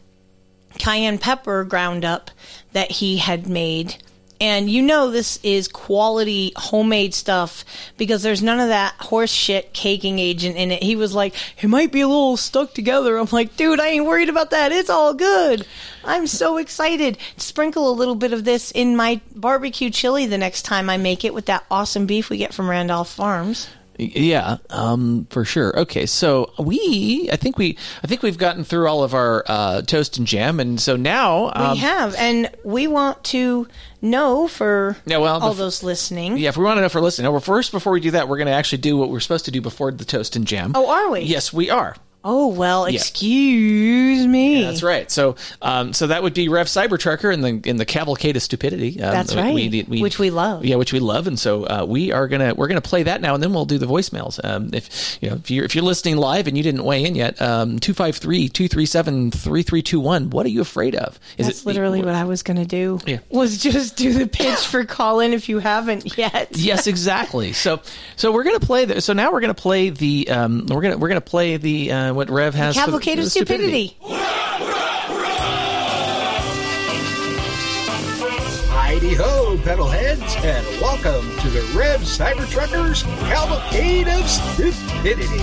cayenne pepper ground up that he had made And you know this is quality homemade stuff because there's none of that horse shit caking agent in it. He was like, it might be a little stuck together. I'm like, dude, I ain't worried about that. It's all good. I'm so excited. Sprinkle a little bit of this in my barbecue chili the next time I make it with that awesome beef we get from Randolph Farms. Yeah, um, for sure. Okay, so we, I think we, I think we've gotten through all of our uh, toast and jam, and so now um, we have, and we want to know for Yeah, well, all bef- those listening. Yeah, if we want to know for listening. Now, well, first, before we do that, we're going to actually do what we're supposed to do before the toast and jam. Oh, are we? Yes, we are. Oh well, Yeah. excuse me. That's right. So, um, so that would be Rev Cybertrucker in the in the cavalcade of stupidity. Um, That's right. Which we love. Yeah, which we love, and so uh, we are gonna we're gonna play that now, and then we'll do the voicemails. Um, if you know if you're if you're listening live and you didn't weigh in yet, um, 253-237-3321, What are you afraid of? Is That's literally what I was going to do. Yeah. Was just do the pitch for call in if you haven't yet. yes, exactly. So, so we're gonna play the. So now we're gonna play the. Um, we're gonna we're gonna play the uh, what Rev has. the- Cavalcade of stupidity. Heidi ho, pedalheads, and welcome to the Rev Cybertruckers Cavalcade of Stupidity.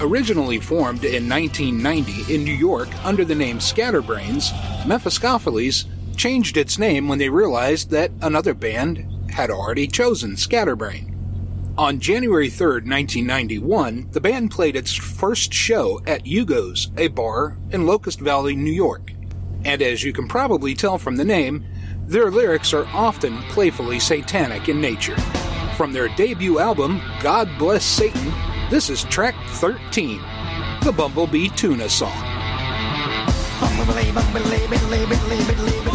Originally formed in 1990 in New York under the name Scatterbrains, Mephiskapheles changed its name when they realized that another band had already chosen Scatterbrain. On January 3rd, 1991, the band played its first show at Hugo's, a bar in Locust Valley, New York. And as you can probably tell from the name, their lyrics are often playfully satanic in nature. From their debut album, God Bless Satan, this is track 13, the Bumblebee Tuna Song. Yum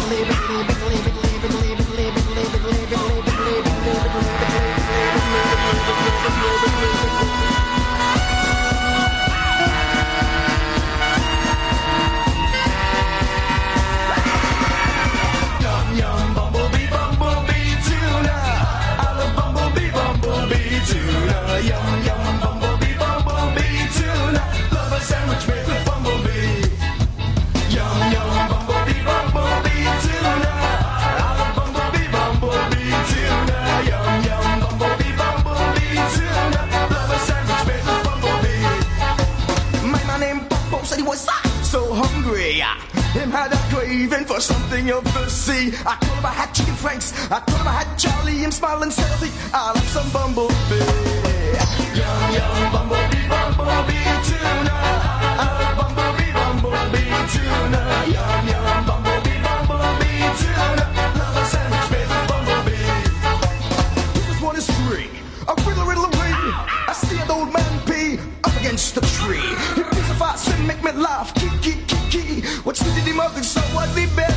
for something of the sea. I told him I had chicken franks. I told him I had Charlie. I'm smiling stealthy. I like some bumblebee. Yum yum bumblebee bumblebee tuna. I bumblebee bumblebee tuna. Yum yum bumblebee bumblebee tuna. Love a sandwich with bumblebee. This one is free. A riddle, riddle away. I see an old man pee up against the tree. He piece of ice and make me laugh. Kiki, kiki. What's the and so what the belly?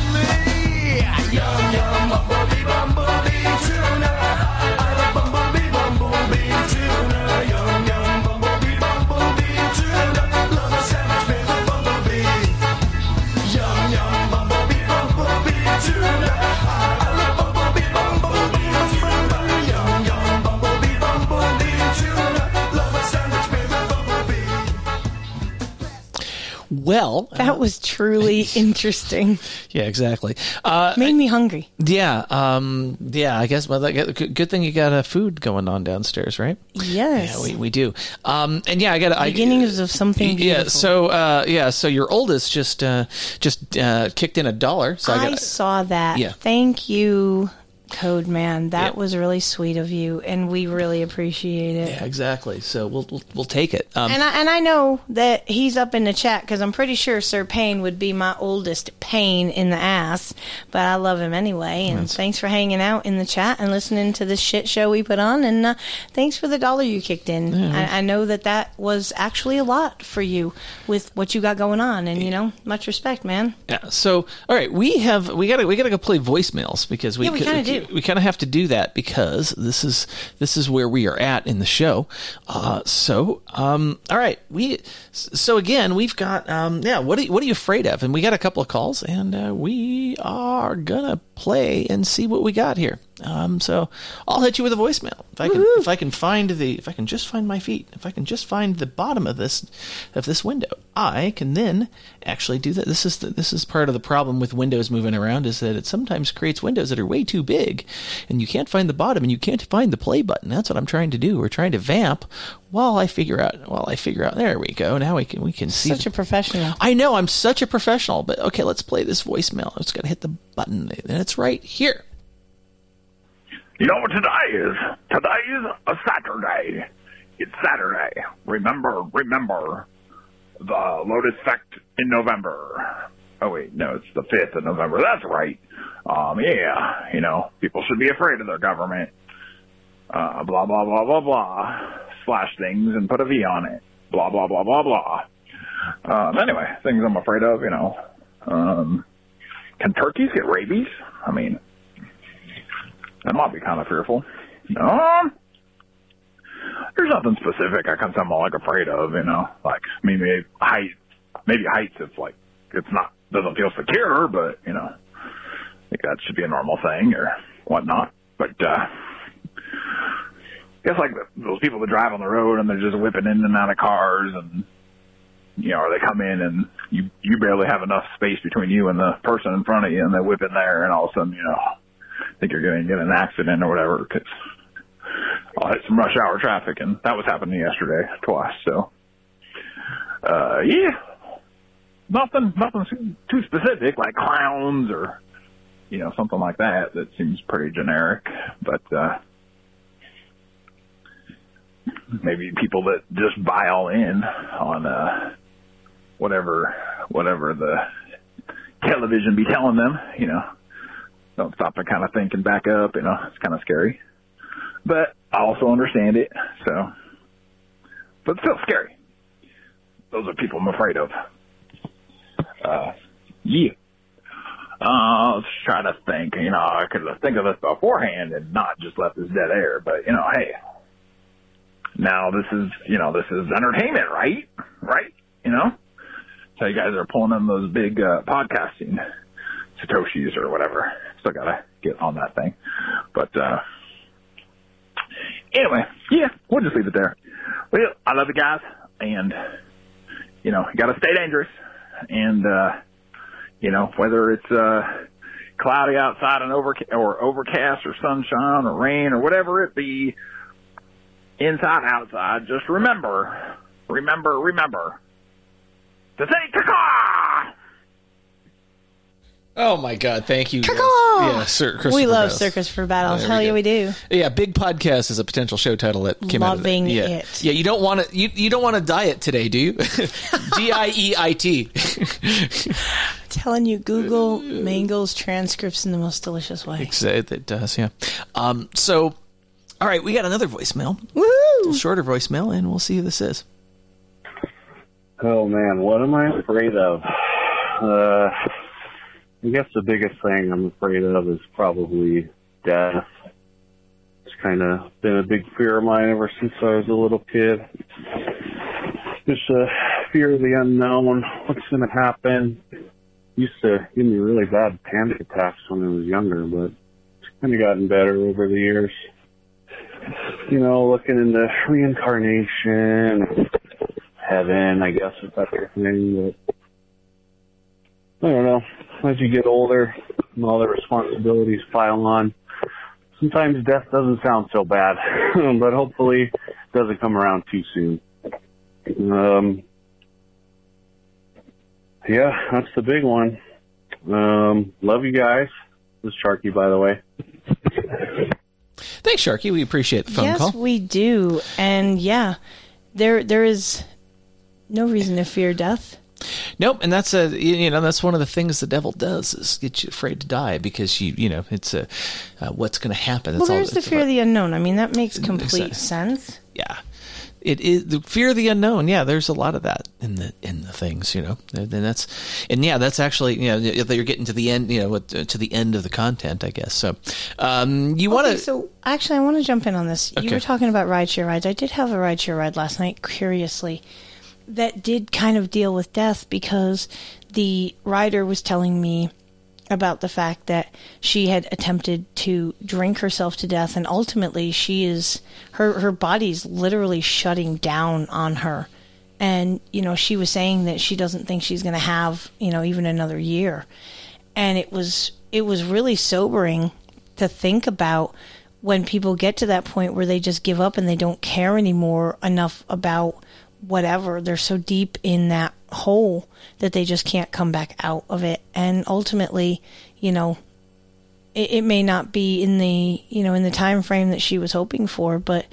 Well, That was truly interesting. yeah, exactly. Uh, Made me hungry. yeah, um, yeah. I guess. Well, good thing you got uh, food going on downstairs, right? Yes. Yeah, we, we do. Um, and yeah, I got. I, Beginnings of something Yeah. So uh, yeah. So your oldest just uh, just uh, kicked in a dollar. So I, I got. saw that. Yeah. Thank you, Code Man. That Yeah. was really sweet of you, and we really appreciate it. yeah, exactly. So we'll we'll, we'll take it. Um, And I, and I know that he's up in the chat because I'm pretty sure Sir Payne would be my oldest pain in the ass, but I love him anyway. And thanks for hanging out in the chat and listening to this shit show we put on. And uh, thanks for the dollar you kicked in. I, I know that that was actually a lot for you with what you got going on. And, you know, much respect, man. Yeah. So, all right, we have we got to we got to go play voicemails because we Yeah, we kinda do. We kind of have to do that because this is this is where we are at in the show. Uh, so, um, all right, we so again we've got um, yeah. What are what are you afraid of? And we got a couple of calls, and uh, we are gonna play and see what we got here. Um, so I'll hit you with a voicemail if I can. If I can find the, if I can just find my feet, if I can just find the bottom of this, of this window, I can then actually do that. This is the, this is part of the problem with windows moving around is that it sometimes creates windows that are way too big, and you can't find the bottom and you can't find the play button. That's what I'm trying to do. We're trying to vamp while I figure out. While I figure out. There we go. Now we can we can see. Such a professional. I know I'm such a professional, but okay, let's play this voicemail. It's got to hit the button, and it's right here. You know what today is? Today is a Saturday. It's Saturday. Remember, remember the Lotus Effect in November. Oh wait, no, it's the fifth of November. That's right. Um, yeah, you know, people should be afraid of their government. Uh, blah blah blah blah blah. Slash things and put a V on it. Blah blah blah blah blah. Um, anyway, things I'm afraid of. You know, um, can turkeys get rabies? I mean, that might be kind of fearful. Um, there's nothing specific I can say I'm like afraid of, you know, like maybe height, maybe heights. It's like it's not doesn't feel secure, but you know, I think that should be a normal thing or whatnot. But uh, I guess like those people that drive on the road and they're just whipping in and out of cars and you know, or they come in and you you barely have enough space between you and the person in front of you, and they whip in there, and all of a sudden, you know, think you're going to get an accident or whatever because I'll hit some rush hour traffic, and that was happening yesterday twice. So, uh, yeah, nothing, nothing too specific like clowns or you know something like that. That seems pretty generic, but uh, maybe people that just buy all in on uh, whatever whatever the television be telling them, you know don't stop to kind of think and back up. You know, it's kind of scary, but I also understand it. So, but still scary. Those are people I'm afraid of. Uh, yeah. Uh, let's try to think. You know, I could think of this beforehand and not just left this dead air. But you know, hey, now this is you know this is entertainment, right? Right? You know, so you guys are pulling in those big uh, podcasting satoshis or whatever. Still gotta get on that thing. But uh anyway, yeah, we'll just leave it there. Well, I love you guys, and you know, you gotta stay dangerous, and uh you know, whether it's uh cloudy outside and over or overcast or sunshine or rain or whatever it be, inside outside, just remember, remember, remember to say caw Oh my God! Thank you. Caw-caw! Yeah, Sir Christopher we love Battles. Circus for Battles. There Hell we yeah, we do. Yeah, big podcast is a potential show title that came out of Loving that. Yeah. it. Yeah, you don't want to. You, you don't want to diet today, do you? D I E I T. telling you, Google mangles transcripts in the most delicious way. It does, yeah. Um, so, all right, we got another voicemail. Woo! Shorter voicemail, and we'll see who this is. Oh man, what am I afraid of? Uh, I guess the biggest thing I'm afraid of is probably death. It's kind of been a big fear of mine ever since I was a little kid. Just a fear of the unknown. What's going to happen? Used to give me really bad panic attacks when I was younger, but it's kind of gotten better over the years. You know, looking into reincarnation, heaven, I guess, that's your thing, but I don't know. As you get older and all the responsibilities pile on, sometimes death doesn't sound so bad, but hopefully it doesn't come around too soon. Um, yeah, that's the big one. Um, love you guys. This is Sharky, by the way. Thanks, Sharky. We appreciate the phone yes, call. we do, and yeah, there there is no reason to fear death. Nope, and that's a you know that's one of the things the devil does is get you afraid to die because you you know it's a uh, what's going to happen. well, That's all- there's the fear about- of the unknown. I mean, that makes complete Exactly. sense. yeah it is the fear of the unknown yeah there's a lot of that in the in the things you know and that's and yeah that's actually you know you're getting to the end you know to the end of the content i guess so um you want to so actually, I want to jump in on this. You were talking about rideshare rides. I did have a rideshare ride last night, curiously, that did kind of deal with death because the writer was telling me about the fact that she had attempted to drink herself to death and ultimately she is her her body's literally shutting down on her. And you know she was saying that she doesn't think she's going to have you know even another year. And it was it was really sobering to think about when people get to that point where they just give up and they don't care anymore enough about whatever. They're so deep in that hole that they just can't come back out of it. And ultimately you know it, it may not be in the you know in the time frame that she was hoping for but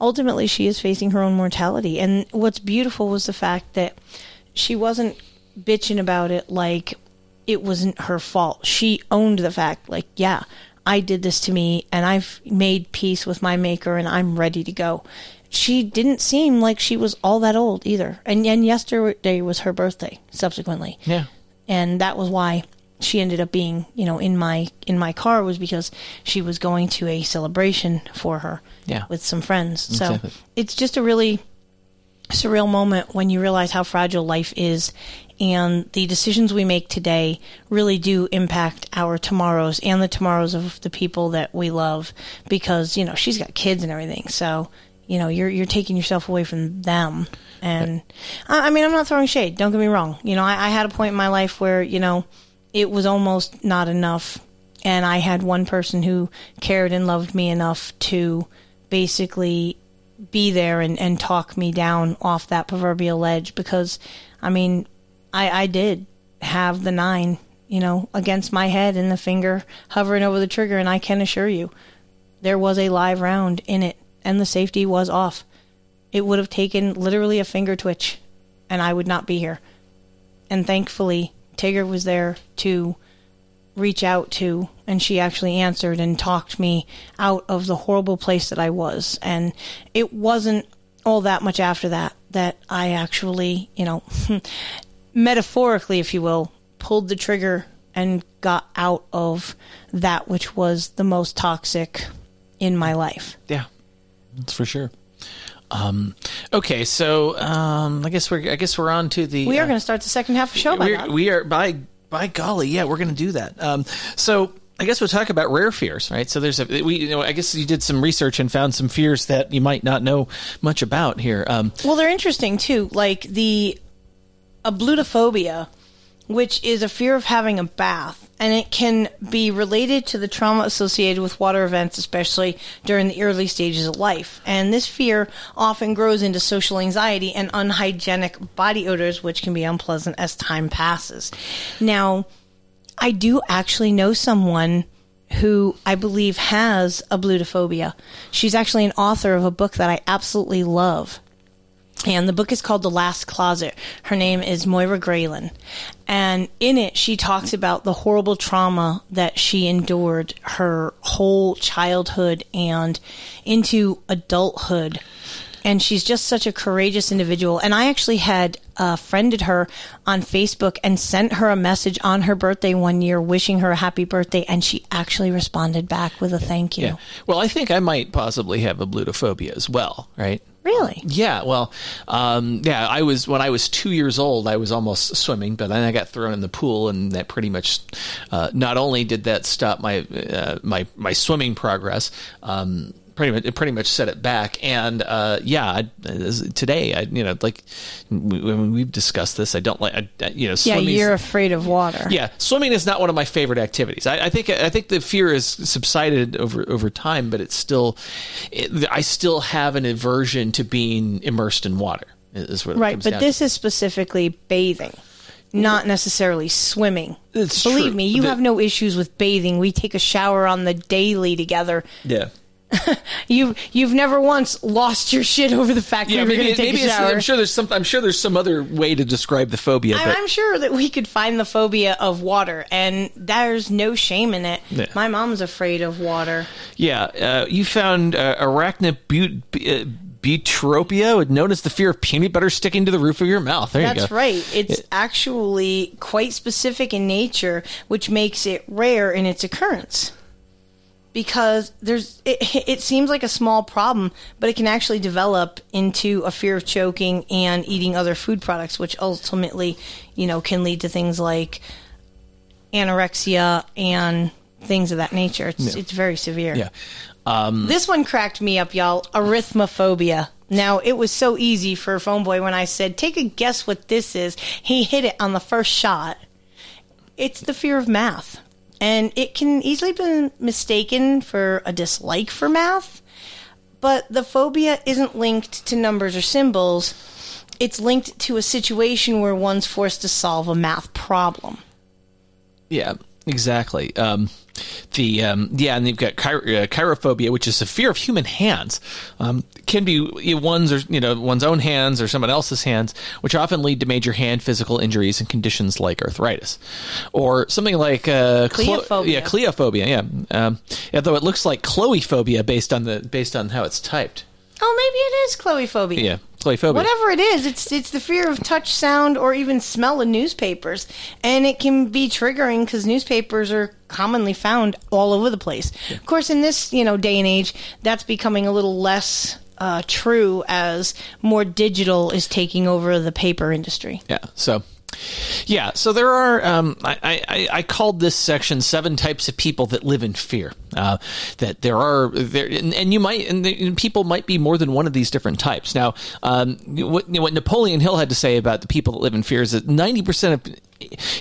ultimately she is facing her own mortality. And what's beautiful was the fact that she wasn't bitching about it like it wasn't her fault. She owned the fact like yeah i did this to me and i've made peace with my maker and i'm ready to go she didn't seem like she was all that old either and, and yesterday was her birthday subsequently Yeah. and that was why she ended up being you know in my in my car was because she was going to a celebration for her Yeah. with some friends so Exactly. it's just a really surreal moment when you realize how fragile life is and the decisions we make today really do impact our tomorrows and the tomorrows of the people that we love because you know she's got kids and everything so you know you're you're taking yourself away from them. And I, I mean I'm not throwing shade don't get me wrong. You know I, I had a point in my life where you know it was almost not enough. And I had one person who cared and loved me enough to basically be there and, and talk me down off that proverbial ledge because I mean I, I did have the nine, you know, against my head and the finger hovering over the trigger. And I can assure you there was a live round in it and the safety was off. It would have taken literally a finger twitch and I would not be here. And thankfully Tigger was there to reach out to and she actually answered and talked me out of the horrible place that I was and it wasn't all that much after that that I actually you know metaphorically if you will pulled the trigger and got out of that which was the most toxic in my life Yeah, that's for sure. Um, okay, so um, I guess we're I guess we're on to the. we are uh, going to start the second half of the show by we are by by golly, yeah, we're going to do that. Um, so I guess we'll talk about rare fears, right? So there's a we you know I guess you did some research and found some fears that you might not know much about here. Um, Well, they're interesting too. Like the ablutophobia, which is a fear of having a bath, and it can be related to the trauma associated with water events, especially during the early stages of life. And this fear often grows into social anxiety and unhygienic body odors, which can be unpleasant as time passes. Now, I do actually know someone who I believe has ablutophobia. She's actually an author of a book that I absolutely love. And the book is called The Last Closet. Her name is Moira Greyland. And in it, she talks about the horrible trauma that she endured her whole childhood and into adulthood. And she's just such a courageous individual. And I actually had uh, friended her on Facebook and sent her a message on her birthday one year wishing her a happy birthday. And she actually responded back with a thank you. yeah. Well, I think I might possibly have ablutophobia as well, right? Really? Yeah, well, um, yeah, I was when I was two years old. I was almost swimming, but then I got thrown in the pool, and that pretty much uh, not only did that stop my uh, my my swimming progress. Um, Pretty much, it pretty much set it back, and uh, yeah, I, today, I you know, like we, when we've discussed this, I don't like, I, you know, Yeah, you're afraid of water. yeah, swimming is not one of my favorite activities. I, I think I think the fear has subsided over over time, but it's still, it, I still have an aversion to being immersed in water. Is what Right, but this is specifically bathing, not necessarily swimming. It's Believe true. me, you The- have no issues with bathing. We take a shower on the daily together. Yeah. You you've never once lost your shit over the fact Yeah, were maybe, going to take maybe a shower. I'm sure there's some. I'm sure there's some other way to describe the phobia. I'm, but I'm sure that we could find the phobia of water, and there's no shame in it. Yeah. My mom's afraid of water. yeah, uh, you found uh, arachibutyrophobia, known as the fear of peanut butter sticking to the roof of your mouth. There you That's go. right. It's actually quite specific in nature, which makes it rare in its occurrence. Because there's, it, it seems like a small problem, but it can actually develop into a fear of choking and eating other food products, which ultimately, you know, can lead to things like anorexia and things of that nature. It's Yeah. it's very severe. Yeah. Um, This one cracked me up, y'all. Arithmophobia. Now, it was so easy for Phone Boy when I said, take a guess what this is. He hit it on the first shot. It's the fear of math. And it can easily be mistaken for a dislike for math. But the phobia isn't linked to numbers or symbols. It's linked to a situation where one's forced to solve a math problem. Yeah, exactly. Um, the um, yeah, and they've got chiro- uh, chirophobia, which is a fear of human hands. Um, can be you know, one's or you know one's own hands or someone else's hands, which often lead to major hand physical injuries and conditions like arthritis, or something like uh, clo- Cleophobia. yeah, cleophobia. Yeah, um, although it looks like chloephobia based on the based on how it's typed. Oh, maybe it is chloephobia. Yeah, chloephobia. Whatever it is, it's it's the fear of touch, sound, or even smell in newspapers, and it can be triggering because newspapers are commonly found all over the place. Of course, in this you know day and age, that's becoming a little less uh, true as more digital is taking over the paper industry. Yeah. So, yeah. So there are. Um, I, I I called this section seven types of people that live in fear. Uh, that there are there, and, and you might and, the, and people might be more than one of these different types. Now, um, what, what Napoleon Hill had to say about the people that live in fear is that ninety percent of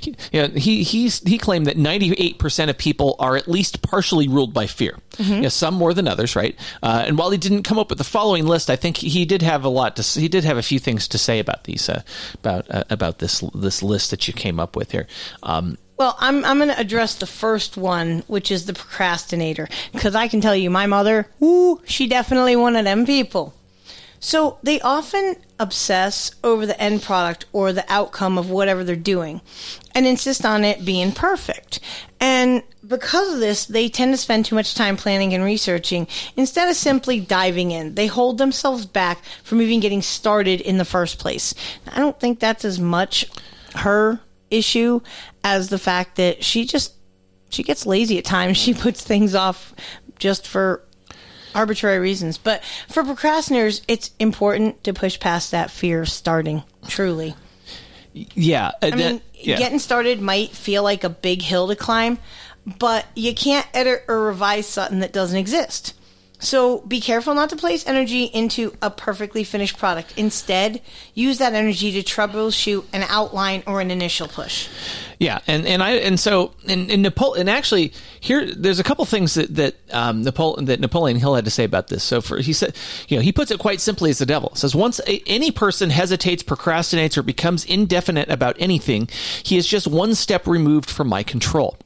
you know, he he's he claimed that 98% of people are at least partially ruled by fear. Mhm. Yeah, some more than others, right? Uh, and while he didn't come up with the following list, I think he, he did have a lot to he did have a few things to say about these uh, about uh, about this this list that you came up with here. Um, Well, I'm I'm going to address the first one, which is the procrastinator, because I can tell you, my mother, woo, she definitely one of them people. So they often obsess over the end product or the outcome of whatever they're doing, and insist on it being perfect. And because of this, they tend to spend too much time planning and researching instead of simply diving in. They hold themselves back from even getting started in the first place. I don't think that's as much her issue as the fact that she just she gets lazy at times. She puts things off just for arbitrary reasons. But for procrastinators, it's important to push past that fear of starting. Truly. yeah, uh, I that- mean, yeah. getting started might feel like a big hill to climb, but you can't edit or revise something that doesn't exist. So be careful not to place energy into a perfectly finished product. Instead, use that energy to troubleshoot an outline or an initial push. Yeah, and, and I and so and, and Napoleon and actually here there's a couple things that that um, Napoleon that Napoleon Hill had to say about this. So for he said, you know, he puts it quite simply as the devil says once a, any person hesitates, procrastinates, or becomes indefinite about anything, he is just one step removed from my control.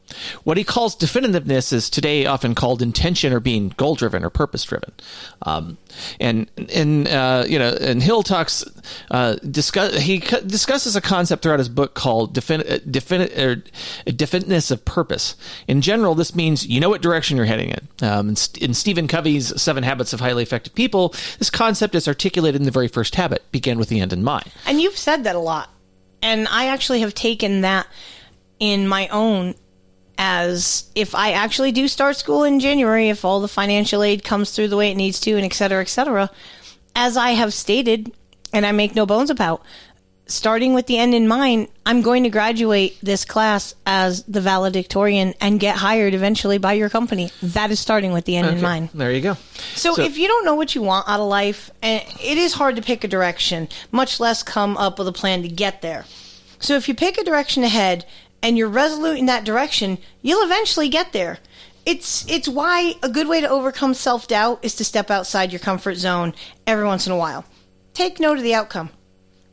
What he calls definitiveness is today often called intention or being goal driven or purpose driven. Um, and and uh, you know, and Hill talks uh, discuss he discusses a concept throughout his book called defin- uh, or definiteness of purpose. In general, this means you know what direction you're heading in. Um, in, in Stephen Covey's Seven Habits of Highly Effective People, this concept is articulated in the very first habit: begin with the end in mind. And you've said that a lot. And I actually have taken that in my own as if I actually do start school in January, if all the financial aid comes through the way it needs to, and et cetera, et cetera, as I have stated, and I make no bones about, starting with the end in mind, I'm going to graduate this class as the valedictorian and get hired eventually by your company. That is starting with the end in mind. There you go. So, if you don't know what you want out of life, and it is hard to pick a direction, much less come up with a plan to get there. So if you pick a direction ahead and you're resolute in that direction, you'll eventually get there. It's it's why a good way to overcome self-doubt is to step outside your comfort zone every once in a while. Take note of the outcome.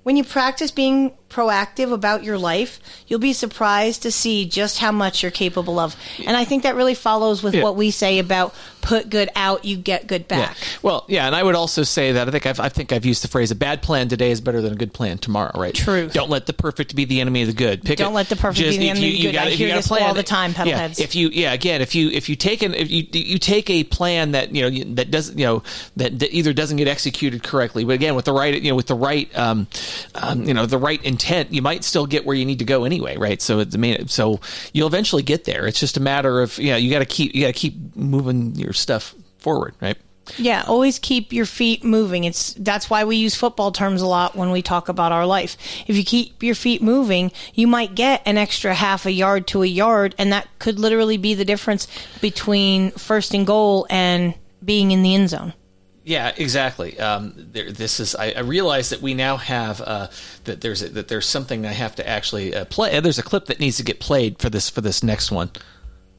When you practice being proactive about your life, you'll be surprised to see just how much you're capable of. And I think that really follows with Yeah. what we say about put good out, you get good back. Yeah. Well, yeah, and I would also say that I think I've, I think I've used the phrase "a bad plan today is better than a good plan tomorrow." Right? True. Don't let the perfect be the enemy of the good. Pick Don't a- let the perfect be the enemy you- of the good. gotta- I you hear this plan all the time, pedal yeah, heads. If you, yeah, again, if you if you take an if you you take a plan that you know that doesn't you know that, that either doesn't get executed correctly, but again with the right you know with the right um, um you know the right intent, you might still get where you need to go anyway, right? So it's mean, so you'll eventually get there. It's just a matter of yeah, you got to keep you got to keep moving your stuff forward, right? Yeah, always keep your feet moving. It's that's why we use football terms a lot when we talk about our life. If you keep your feet moving, you might get an extra half a yard to a yard and that could literally be the difference between first and goal and being in the end zone. Yeah, exactly. Um, there, this is. I, I realize that we now have uh, that there's a, that there's something I have to actually uh, play. There's a clip that needs to get played for this for this next one.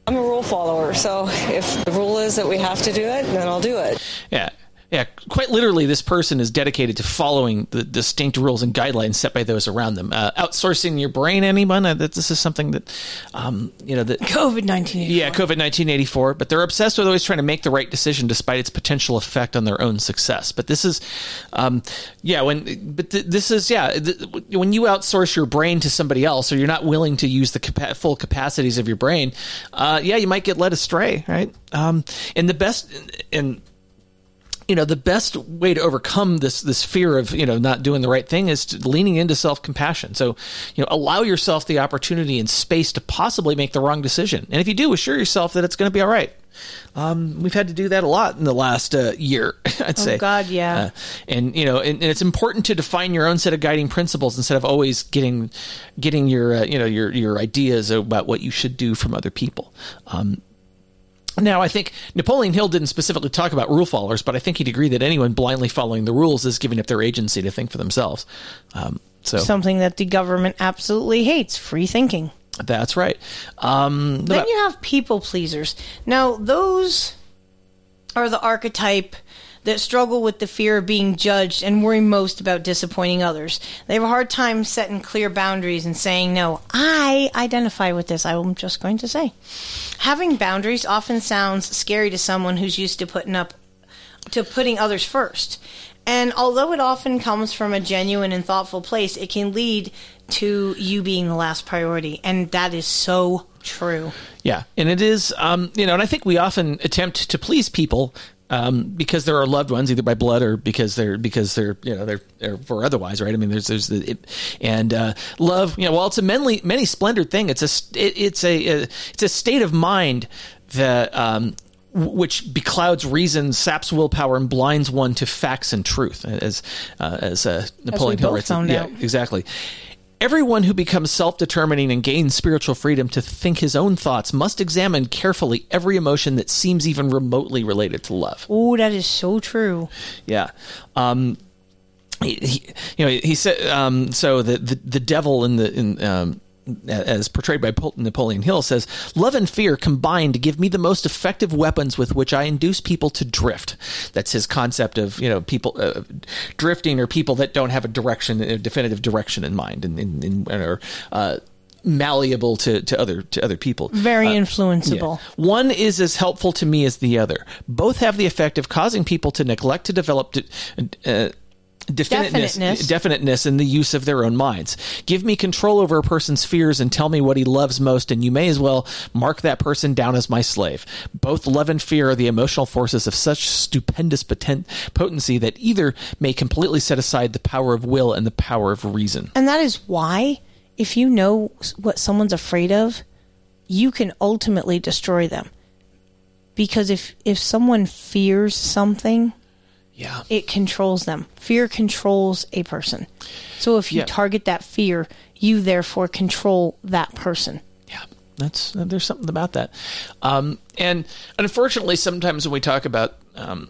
I'm a rule follower, so if the rule is that we have to do it, then I'll do it. Yeah. Yeah, quite literally, this person is dedicated to following the distinct rules and guidelines set by those around them. Uh, outsourcing your brain, anyone? Uh, that this is something that, um, you know, that COVID nineteen. Yeah, COVID nineteen eighty four. But they're obsessed with always trying to make the right decision despite its potential effect on their own success. But this is, um, yeah, when but th- this is yeah, th- when you outsource your brain to somebody else, or you're not willing to use the capa- full capacities of your brain, uh, yeah, you might get led astray, right? Um, and the best and you know the best way to overcome this this fear of you know not doing the right thing is to leaning into self compassion. So you know allow yourself the opportunity and space to possibly make the wrong decision, and if you do, assure yourself that it's going to be all right. Um, we've had to do that a lot in the last uh, year, I'd Oh, say. God, yeah. Uh, and you know, and, and it's important to define your own set of guiding principles instead of always getting getting your uh, you know your your ideas about what you should do from other people. Um, now, I think Napoleon Hill didn't specifically talk about rule followers, but I think he'd agree that anyone blindly following the rules is giving up their agency to think for themselves. Um, so Something that the government absolutely hates: free thinking. that's right. Um, Then you have people pleasers. Now, those are the archetype that struggle with the fear of being judged and worry most about disappointing others. They have a hard time setting clear boundaries and saying, no, I identify with this. I'm just going to say. Having boundaries often sounds scary to someone who's used to putting up to putting others first. And although it often comes from a genuine and thoughtful place, it can lead to you being the last priority. And that is so true. Yeah, and it is, um, you know, and I think we often attempt to please people um, because they're our loved ones, either by blood or because they're because they're you know they're, they're for otherwise, right? I mean, there's there's the it, and uh, love, you know, while it's a many many splendored thing, it's a it, it's a, a it's a state of mind that. Um, w- which beclouds reason, saps willpower, and blinds one to facts and truth, as uh, as uh, Napoleon Hill both writes. yeah, out. exactly. Everyone who becomes self determining and gains spiritual freedom to think his own thoughts must examine carefully every emotion that seems even remotely related to love. Oh, that is so true. Yeah. Um, he, he, you know, he said, um, so the, the, the devil in the, in, um, as portrayed by Napoleon Hill says, love and fear combined give me the most effective weapons with which I induce people to drift. That's his concept of, you know, people uh, drifting or people that don't have a direction, a definitive direction in mind and, and, and are, uh, malleable to, to other to other people. Very Uh, influenceable. yeah. One is as helpful to me as the other. Both have the effect of causing people to neglect to develop de- uh, definiteness, Definiteness. definiteness in the use of their own minds. Give me control over a person's fears and tell me what he loves most, and you may as well mark that person down as my slave. Both love and fear are the emotional forces of such stupendous poten- potency that either may completely set aside the power of will and the power of reason. And that is why, if you know what someone's afraid of, you can ultimately destroy them. Because if, if someone fears something, yeah, it controls them. Fear controls a person. So if you Yeah. target that fear, you therefore control that person. Yeah. That's uh, there's something about that, um, and unfortunately, sometimes when we talk about um,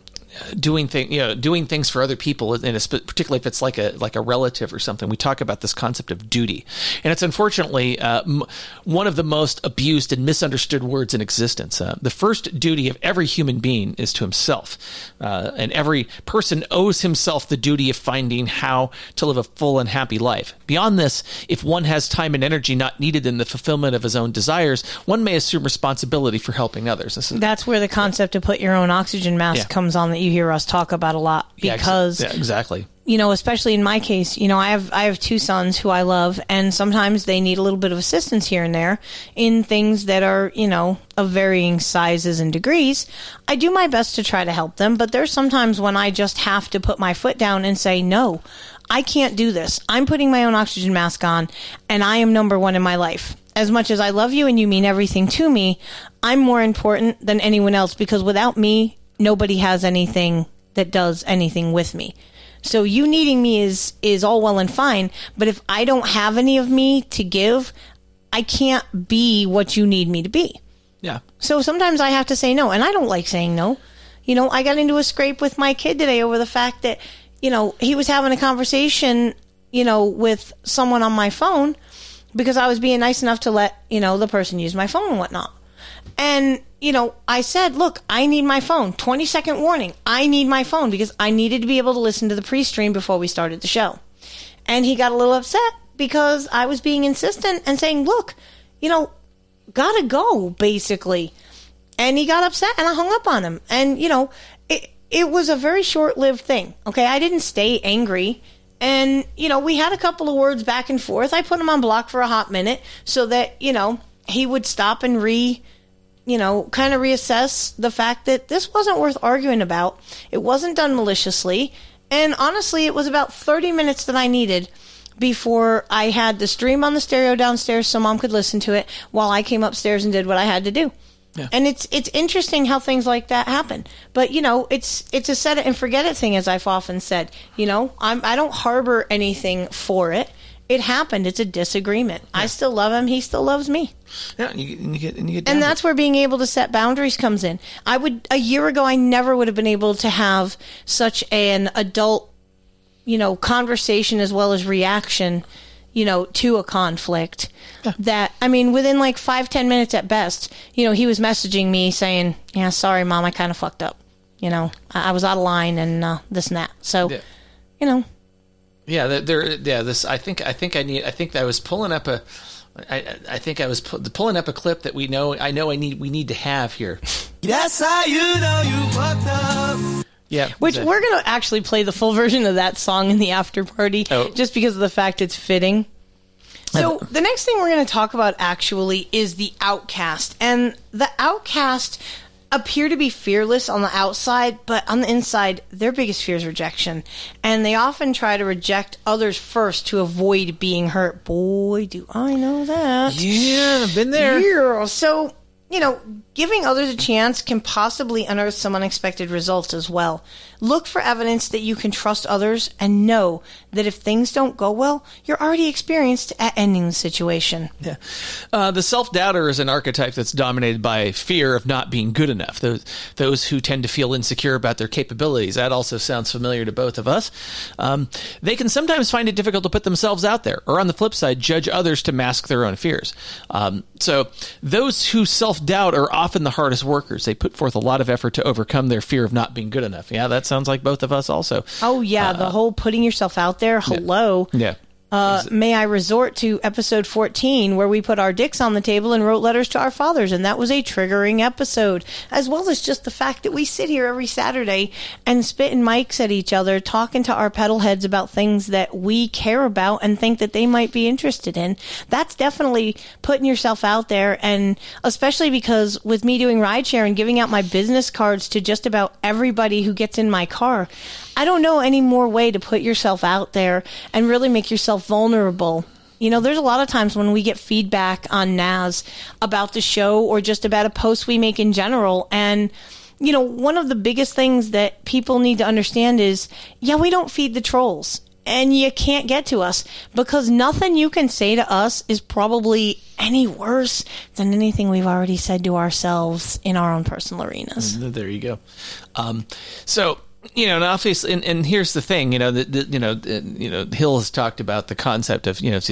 doing thing, you know, doing things for other people, and particularly if it's like a like a relative or something, we talk about this concept of duty, and it's unfortunately uh, m- one of the most abused and misunderstood words in existence. Uh, the first duty of every human being is to himself, uh, and every person owes himself the duty of finding how to live a full and happy life. Beyond this, if one has time and energy not needed in the fulfillment of his own desires, one may assume responsibility for helping others. Is, That's where the concept of put your own oxygen mask Yeah. comes on that you hear us talk about a lot Yeah, ex- because yeah, exactly. you know, especially in my case, you know, I have I have two sons who I love, and sometimes they need a little bit of assistance here and there in things that are, you know, of varying sizes and degrees. I do my best to try to help them, but there's sometimes when I just have to put my foot down and say, no, I can't do this. I'm putting my own oxygen mask on, and I am number one in my life. As much as I love you and you mean everything to me, I'm more important than anyone else because without me, nobody has anything that does anything with me. So you needing me is is all well and fine, but if I don't have any of me to give, I can't be what you need me to be. Yeah. So sometimes I have to say no, and I don't like saying no. You know, I got into a scrape with my kid today over the fact that, you know, he was having a conversation, you know, with someone on my phone because I was being nice enough to let, you know, the person use my phone and whatnot. And, you know, I said, look, I need my phone. 20 second warning. I need my phone because I needed to be able to listen to the pre stream before we started the show. And he got a little upset because I was being insistent and saying, look, you know, gotta go, basically. And he got upset and I hung up on him. And, you know, it, it was a very short lived thing. Okay. I didn't stay angry. And, you know, we had a couple of words back and forth. I put him on block for a hot minute so that, you know, he would stop and re, you know, kind of reassess the fact that this wasn't worth arguing about. It wasn't done maliciously. And honestly, it was about 30 minutes that I needed before I had the stream on the stereo downstairs so mom could listen to it while I came upstairs and did what I had to do. Yeah. And it's it's interesting how things like that happen. But you know, it's it's a set it and forget it thing as I've often said. You know, I'm I don't harbor anything for it. It happened. It's a disagreement. I still love him. He still loves me. Yeah, and you, and you get and you get And that's where being able to set boundaries comes in. I would a year ago I never would have been able to have such an adult, you know, conversation as well as reaction, you know, to a conflict. That I mean, within like five, ten minutes at best, you know, he was messaging me saying, Yeah, sorry mom, I kinda fucked up. You know, I, I was out of line and uh, this and that. So Yeah. you know, Yeah, there- there. Yeah, this. I think. I think I need. I think I was pulling up a. I, I think I was pu- pulling up a clip that we know. I know. I need. We need to have here. That's how you know you fucked up. Yeah. Which that- we're going to actually play the full version of that song in the after party Oh. just because of the fact it's fitting. So uh, the next thing we're going to talk about actually is the outcast. And the outcast appear to be fearless on the outside, but on the inside, their biggest fear is rejection. And they often try to reject others first to avoid being hurt. Boy, do I know that. Yeah, I've been there. Yeah. So, you know, giving others a chance can possibly unearth some unexpected results as well. Look for evidence that you can trust others and know that if things don't go well, you're already experienced at ending the situation. Yeah. Uh, the self doubter is an archetype that's dominated by fear of not being good enough. Those, those who tend to feel insecure about their capabilities. That also sounds familiar to both of us. Um, they can sometimes find it difficult to put themselves out there, or on the flip side, judge others to mask their own fears. Um, so, those who self doubt are often the hardest workers. They put forth a lot of effort to overcome their fear of not being good enough. Yeah, that sounds like both of us also. Oh, yeah, the uh, whole putting yourself out there. Hello. Yeah. Uh, may I resort to episode 14 where we put our dicks on the table and wrote letters to our fathers, and that was a triggering episode, as well as just the fact that we sit here every Saturday and spit spitting mics at each other, talking to our petal heads about things that we care about and think that they might be interested in. That's definitely putting yourself out there, and especially because with me doing rideshare and giving out my business cards to just about everybody who gets in my car, I don't know any more way to put yourself out there and really make yourself vulnerable. You know, there's a lot of times when we get feedback on NAS about the show or just about a post we make in general. And, you know, one of the biggest things that people need to understand is yeah, we don't feed the trolls. And you can't get to us because nothing you can say to us is probably any worse than anything we've already said to ourselves in our own personal arenas. There you go. Um, so you know, and obviously, and, and here's the thing, you know, that that, you know, the, you know, Hill has talked about the concept of, you know, it's,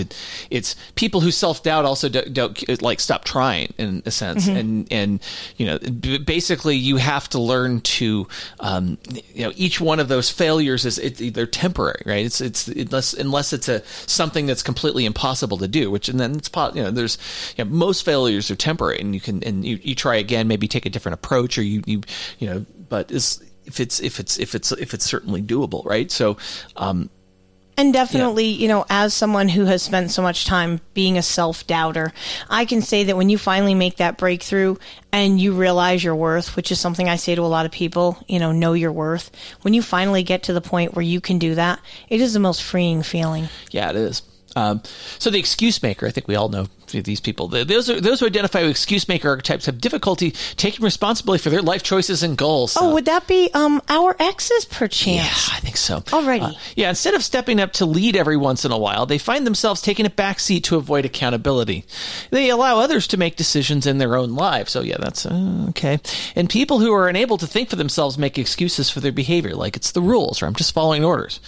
it's people who self doubt also don't, don't like stop trying in a sense, Mhm. and and you know, basically, you have to learn to, um, you know, each one of those failures is it, they're temporary, right? It's it's unless unless it's a something that's completely impossible to do, which and then it's you know, there's you know, most failures are temporary, and you can and you, you try again, maybe take a different approach, or you you you know, but it's if it's if it's if it's if it's certainly doable, right? So, um, And definitely, you know, as someone who has spent so much time being a self doubter, I can say that when you finally make that breakthrough and you realize your worth, which is something I say to a lot of people, you know, know your worth. When you finally get to the point where you can do that, it is the most freeing feeling. yeah, it is. Um, so the excuse maker, I think we all know these people. Those are, those who identify with excuse maker archetypes have difficulty taking responsibility for their life choices and goals. Oh, would that be um our exes perchance? Yeah, I think so. Alrighty. Uh, yeah, instead of stepping up to lead every once in a while, they find themselves taking a back seat to avoid accountability. They allow others to make decisions in their own lives. So, yeah, that's uh, okay. And people who are unable to think for themselves make excuses for their behavior, like it's the rules or I'm just following orders.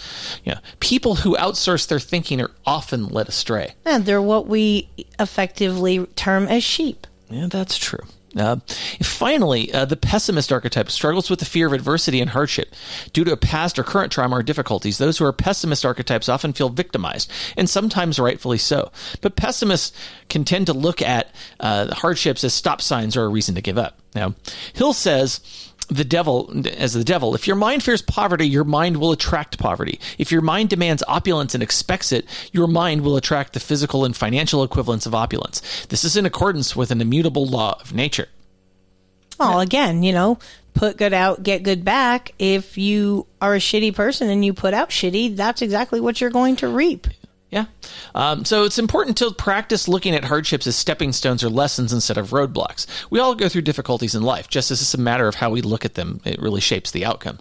Yeah, people who outsource their thinking are often led astray. And they're what we effectively term as sheep. Yeah, that's true. Uh, finally, uh, the pessimist archetype struggles with the fear of adversity and hardship. Due to a past or current trauma or difficulties, those who are pessimist archetypes often feel victimized, and sometimes rightfully so. But pessimists can tend to look at uh, hardships as stop signs or a reason to give up. Now, Hill says, the devil as the devil if your mind fears poverty your mind will attract poverty if your mind demands opulence and expects it your mind will attract the physical and financial equivalents of opulence this is in accordance with an immutable law of nature Well, again, you know, put good out, get good back. If you are a shitty person and you put out shitty, that's exactly what you're going to reap. Yeah. Um, so it's important to practice looking at hardships as stepping stones or lessons instead of roadblocks. We all go through difficulties in life. Just as it's a matter of how we look at them, it really shapes the outcome.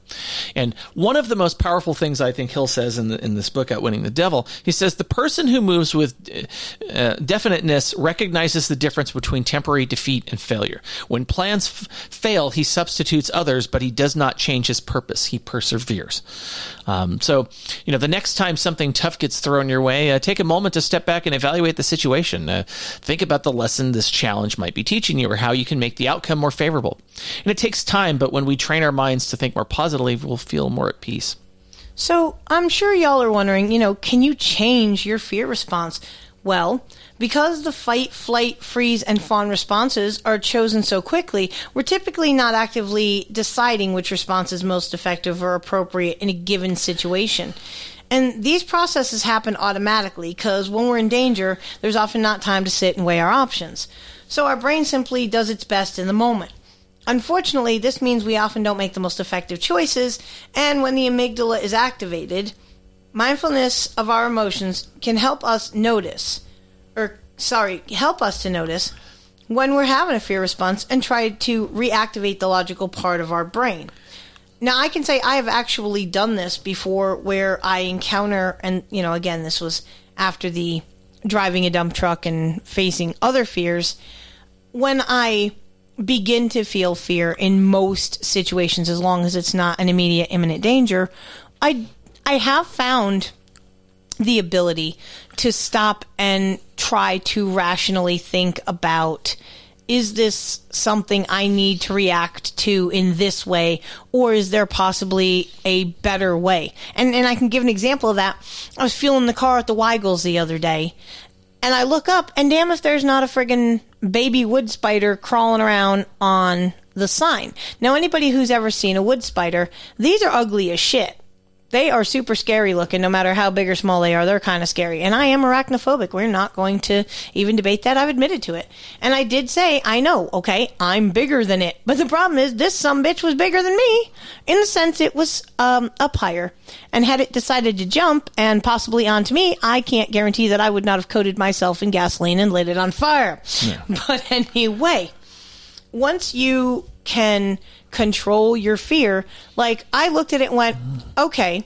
And one of the most powerful things I think Hill says in, the, in this book, Outwitting the Devil, he says the person who moves with uh, definiteness recognizes the difference between temporary defeat and failure. When plans f- fail, he substitutes others, but he does not change his purpose. He perseveres. Um, so, you know, the next time something tough gets thrown your way, uh, take a moment to step back and evaluate the situation. Uh, think about the lesson this challenge might be teaching you or how you can make the outcome more favorable. And it takes time, but when we train our minds to think more positively, we'll feel more at peace. So I'm sure y'all are wondering, you know, can you change your fear response? Well, because the fight, flight, freeze, and fawn responses are chosen so quickly, we're typically not actively deciding which response is most effective or appropriate in a given situation. And these processes happen automatically because when we're in danger, there's often not time to sit and weigh our options. So our brain simply does its best in the moment. Unfortunately, this means we often don't make the most effective choices, and when the amygdala is activated, mindfulness of our emotions can help us notice, or sorry, help us to notice when we're having a fear response and try to reactivate the logical part of our brain. Now, I can say I have actually done this before where I encounter, and you know, again, this was after the driving a dump truck and facing other fears. When I begin to feel fear in most situations, as long as it's not an immediate imminent danger, I I have found the ability to stop and try to rationally think about is this something I need to react to in this way, or is there possibly a better way? And and I can give an example of that. I was fueling the car at the Weigel's the other day, and I look up, and damn if there's not a friggin' baby wood spider crawling around on the sign. Now, anybody who's ever seen a wood spider, these are ugly as shit. They are super scary looking, no matter how big or small they are. They're kind of scary. And I am arachnophobic. We're not going to even debate that. I've admitted to it. And I did say, I know, okay, I'm bigger than it. But the problem is, this some bitch was bigger than me in the sense it was um, up higher. And had it decided to jump and possibly onto me, I can't guarantee that I would not have coated myself in gasoline and lit it on fire. But anyway, once you can control your fear, like I looked at it and went, okay,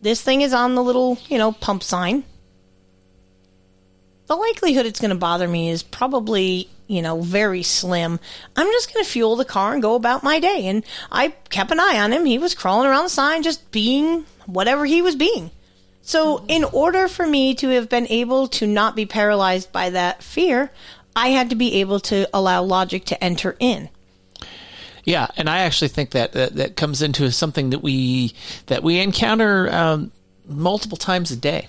this thing is on the little, you know, pump sign. The likelihood it's going to bother me is probably, you know, very slim. I'm just going to fuel the car and go about my day. And I kept an eye on him. He was crawling around the sign, just being whatever he was being. So, in order for me to have been able to not be paralyzed by that fear, I had to be able to allow logic to enter in. Yeah, and I actually think that that, that comes into something that we that we encounter um, multiple times a day.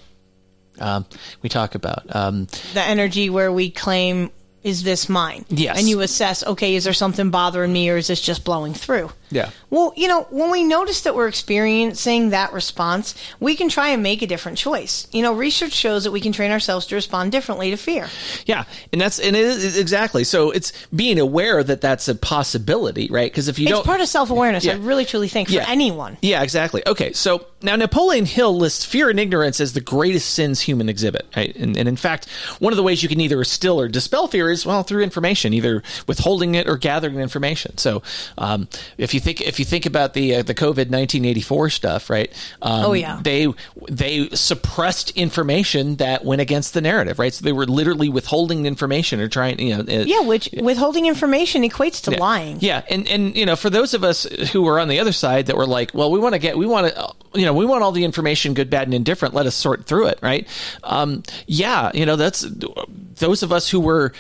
Um, we talk about um, the energy where we claim is this mine Yes. and you assess okay is there something bothering me or is this just blowing through Yeah. Well, you know, when we notice that we're experiencing that response, we can try and make a different choice. You know, research shows that we can train ourselves to respond differently to fear. Yeah, and that's and it is exactly. So it's being aware that that's a possibility, right? Because if you it's don't, part of self awareness. Yeah. I really truly think for Yeah. anyone. Yeah, exactly. Okay, so now Napoleon Hill lists fear and ignorance as the greatest sins human exhibit. Right? And, and in fact, one of the ways you can either still or dispel fear is well through information, either withholding it or gathering information. So um, if you think if you think about the uh, the COVID nineteen eighty four stuff, right? Um, Oh, yeah. they they suppressed information that went against the narrative, right? So they were literally withholding information or trying, you know, uh, Yeah, which withholding information equates to yeah. lying. Yeah, and and you know, for those of us who were on the other side that were like, well, we want to get, we want to, you know, we want all the information, good, bad, and indifferent. Let us sort through it, right? Um, yeah, you know, that's those of us who were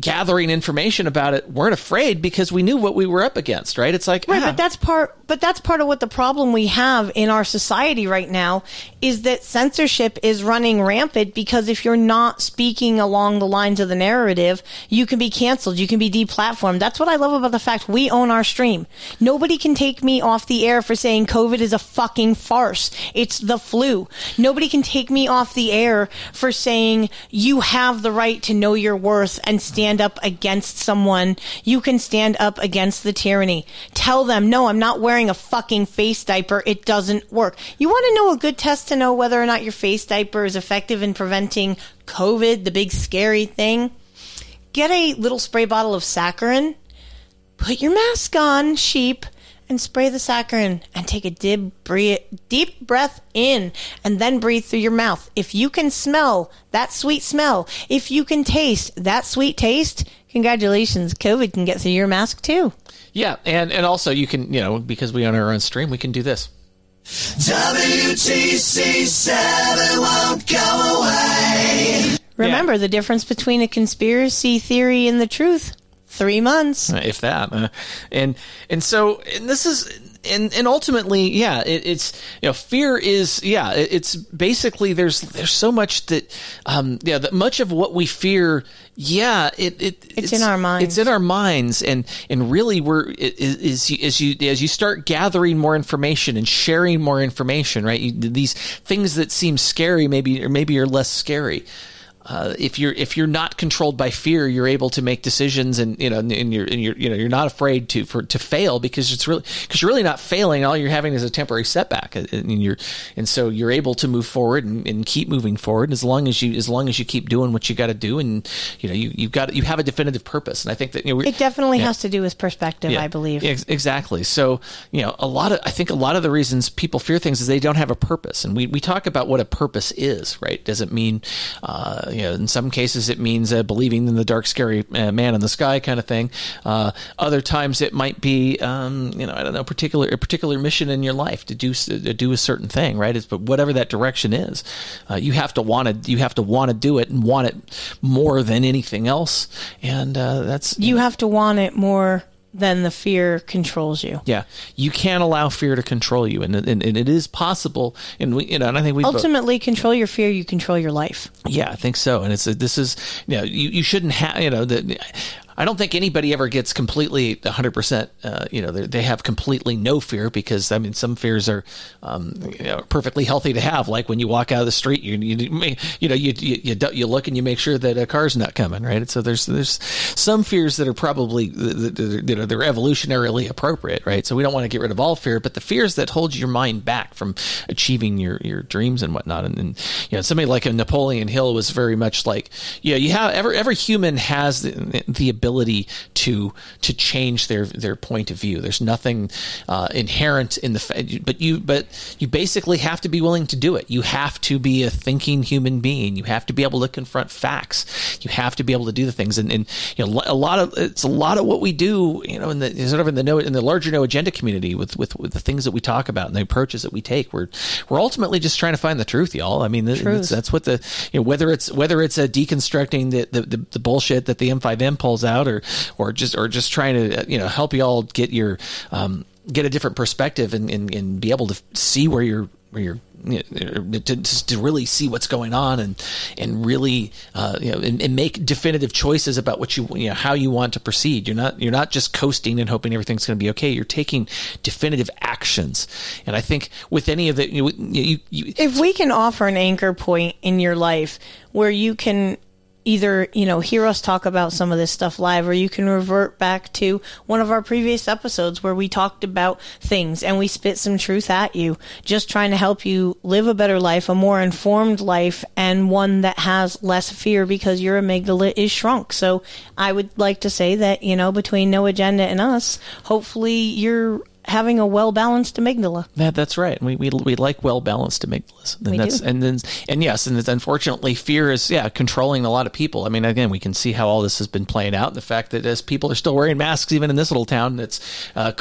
gathering information about it weren't afraid because we knew what we were up against, right? It's like, Right, ah, but that's part but that's part of what the problem we have in our society right now is that censorship is running rampant because if you're not speaking along the lines of the narrative, you can be canceled, you can be deplatformed. That's what I love about the fact we own our stream. Nobody can take me off the air for saying COVID is a fucking farce. It's the flu. Nobody can take me off the air for saying you have the right to know your worth and stand up against someone. You can stand up against the tyranny. Tell them, no, I'm not wearing a fucking face diaper. It doesn't work. You want to know a good test to know whether or not your face diaper is effective in preventing COVID, the big scary thing? Get a little spray bottle of saccharin, put your mask on, sheep, and spray the saccharin and take a deep, bre- deep breath in and then breathe through your mouth. If you can smell that sweet smell, if you can taste that sweet taste, congratulations, COVID can get through your mask too. yeah, and and also you can, you know, because we own our own stream, we can do this. WTC seven won't go away. Remember the difference between a conspiracy theory and the truth. Three months. Uh, if that uh, and and so and this is and and ultimately yeah it, it's you know fear is yeah it, it's basically there's there's so much that um yeah that much of what we fear yeah it, it It's in our minds. it's in our minds and and really we're is as you as you start gathering more information and sharing more information right you, these things that seem scary maybe or maybe are less scary uh, if you're if you're not controlled by fear, you're able to make decisions, and you know, and you're and you're you know you're not afraid to for to fail because it's really because you're really not failing. All you're having is a temporary setback, and you're and so you're able to move forward and, and keep moving forward as long as you as long as you keep doing what you got to do, and you know you you've got you have a definitive purpose, and I think that you know It definitely yeah. has to do with perspective, Yeah. I believe. Ex- exactly. So, you know, a lot of, I think a lot of the reasons people fear things is they don't have a purpose. And we, we talk about what a purpose is, right? Does it mean, uh, you know, in some cases it means uh, believing in the dark, scary uh, man in the sky kind of thing. Uh, other times it might be, um, you know, I don't know, particular, a particular mission in your life to do, to do a certain thing, right? It's, but whatever that direction is, uh, you have to want to, you have to want to do it and want it more than anything else. And, uh, that's, You have to want it more than the fear controls you. yeah, you can't allow fear to control you, and and, and it is possible. And we, you know, and I think we Ultimately, control your fear, you control your life. yeah, I think so. And it's this is you know you, you shouldn't have you know the. I don't think anybody ever gets completely 100%. Uh, you know, they, have completely no fear because, I mean, some fears are um, you know, perfectly healthy to have. Like when you walk out of the street, you you, you know, you, you, you, look and you make sure that a car's not coming, right? So there's there's some fears that are probably, you know, they're evolutionarily appropriate, right? So we don't want to get rid of all fear, but the fears that hold your mind back from achieving your, your dreams and whatnot. And, and, you know, somebody like a Napoleon Hill was very much like, yeah, you have, every, every human has the, the ability to, to change their, their point of view. There's nothing, uh, inherent in the, but you, but you basically have to be willing to do it. You have to be a thinking human being. You have to be able to confront facts. You have to be able to do the things. And, and you know, a lot of, it's a lot of what we do, you know, in the, sort of in the no, in the larger no agenda community with, with, with the things that we talk about and the approaches that we take. We're, we're ultimately just trying to find the truth, y'all. I mean, that's, that's what the, you know, whether it's, whether it's a deconstructing the, the, the, the bullshit that the M5M pulls out or, or just, or just trying to, you know, help y'all get your, um, get a different perspective and, and, and be able to see where you're, where you're to, to really see what's going on and and really uh, you know and, and make definitive choices about what you you know how you want to proceed. You're not you're not just coasting and hoping everything's going to be okay. You're taking definitive actions. And I think with any of the you, you, you if we can offer an anchor point in your life where you can either you know hear us talk about some of this stuff live or you can revert back to one of our previous episodes where we talked about things and we spit some truth at you just trying to help you live a better life a more informed life and one that has less fear because your amygdala is shrunk. So i would like to say that you know between no agenda and us hopefully you're having a well balanced amygdala That that's right. We we, we like well balanced amygdalas, and We that's do. and then and yes, and it's, unfortunately, fear is yeah controlling a lot of people. I mean, again, we can see how all this has been playing out. The fact that as people are still wearing masks, even in this little town, that's uh,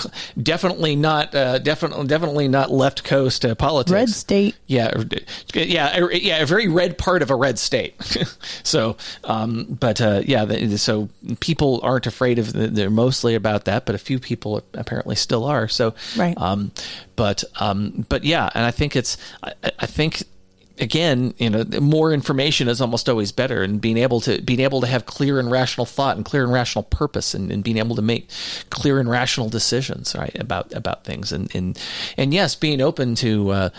definitely not uh, definitely definitely not left coast uh, politics. red state Yeah, yeah, yeah, a very red part of a red state. so, um, but uh, yeah, the, so people aren't afraid of. The, they're mostly about that, but a few people apparently still are. So, Right. Um, but um, but yeah, and I think it's. I, I think again, you know, more information is almost always better, and being able to being able to have clear and rational thought and clear and rational purpose, and, and being able to make clear and rational decisions, right, about about things, and and and yes, being open to, uh,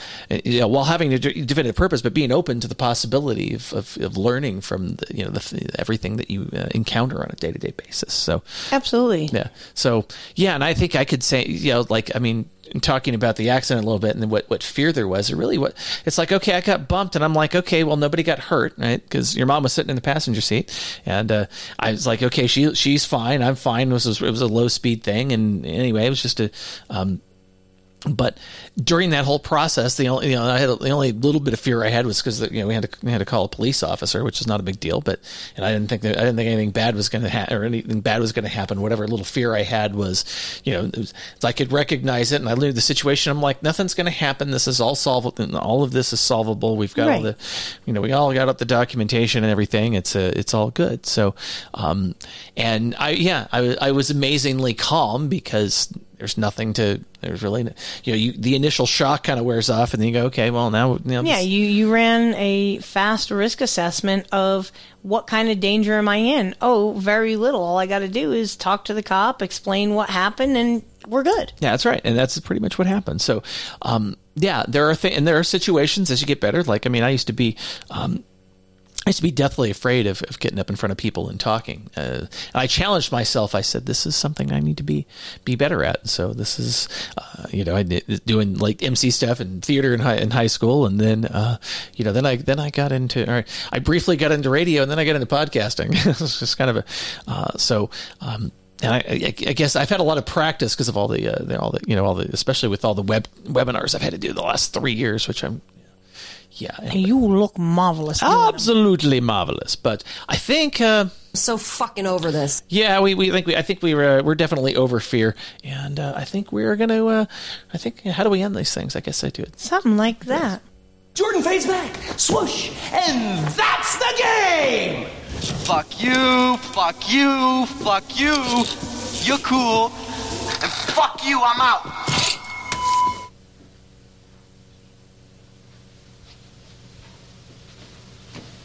you know, while having a definitive purpose, but being open to the possibility of of, of learning from the, you know the, everything that you uh, encounter on a day to day basis. So absolutely yeah. So yeah, and I think I could say, you know, like I mean, talking about the accident a little bit and what what fear there was, it really what it's like. Okay, I got bumped, and I'm like, okay, well, nobody got hurt, right? Because your mom was sitting in the passenger seat, and uh, I was like, okay, she she's fine, I'm fine. It was it was a low speed thing, and anyway, it was just a. Um, but during that whole process, the only you know I had the only little bit of fear I had was because you know we had to we had to call a police officer, which is not a big deal. But and I didn't think that I didn't think anything bad was going to happen or anything bad was going to happen. Whatever little fear I had was, you know, it was, I could recognize it and I knew the situation. I'm like, nothing's going to happen. This is all solvable. All of this is solvable. We've got all Right. the, you know, we all got up the documentation and everything. It's uh, it's all good. So, um, and I yeah, I, was- I was amazingly calm because there's nothing to there's really you know you the initial shock kind of wears off and then you go okay well now you know, Yeah, this- you, you ran a fast risk assessment of what kind of danger am I in? Oh, very little. All I got to do is talk to the cop, explain what happened, and we're good. Yeah, that's right, and that's pretty much what happened. So, um, yeah, there are th- and there are situations as you get better. Like, I mean, I used to be. Um, I used to be deathly afraid of, of getting up in front of people and talking. Uh, and I challenged myself. I said, "This is something I need to be be better at." So this is, uh, you know, I doing like MC stuff and theater in high in high school, and then, uh, you know, then I then I got into, or I briefly got into radio, and then I got into podcasting. it's just kind of a, uh, so. Um, and I, I, guess I've had a lot of practice because of all the, uh, all the, you know, all the, especially with all the web webinars I've had to do the last three years, which I'm, yeah, And you look marvelous. doing them. absolutely marvelous. But I think uh, so fucking over this. Yeah, we, we think we I think we were we're definitely over fear, and uh, I think we're gonna. Uh, I think how do we end these things? I guess I do it. Something like that. Jordan fades back, swoosh, and that's the game! Fuck you, fuck you, fuck you. You're cool. And fuck you, I'm out.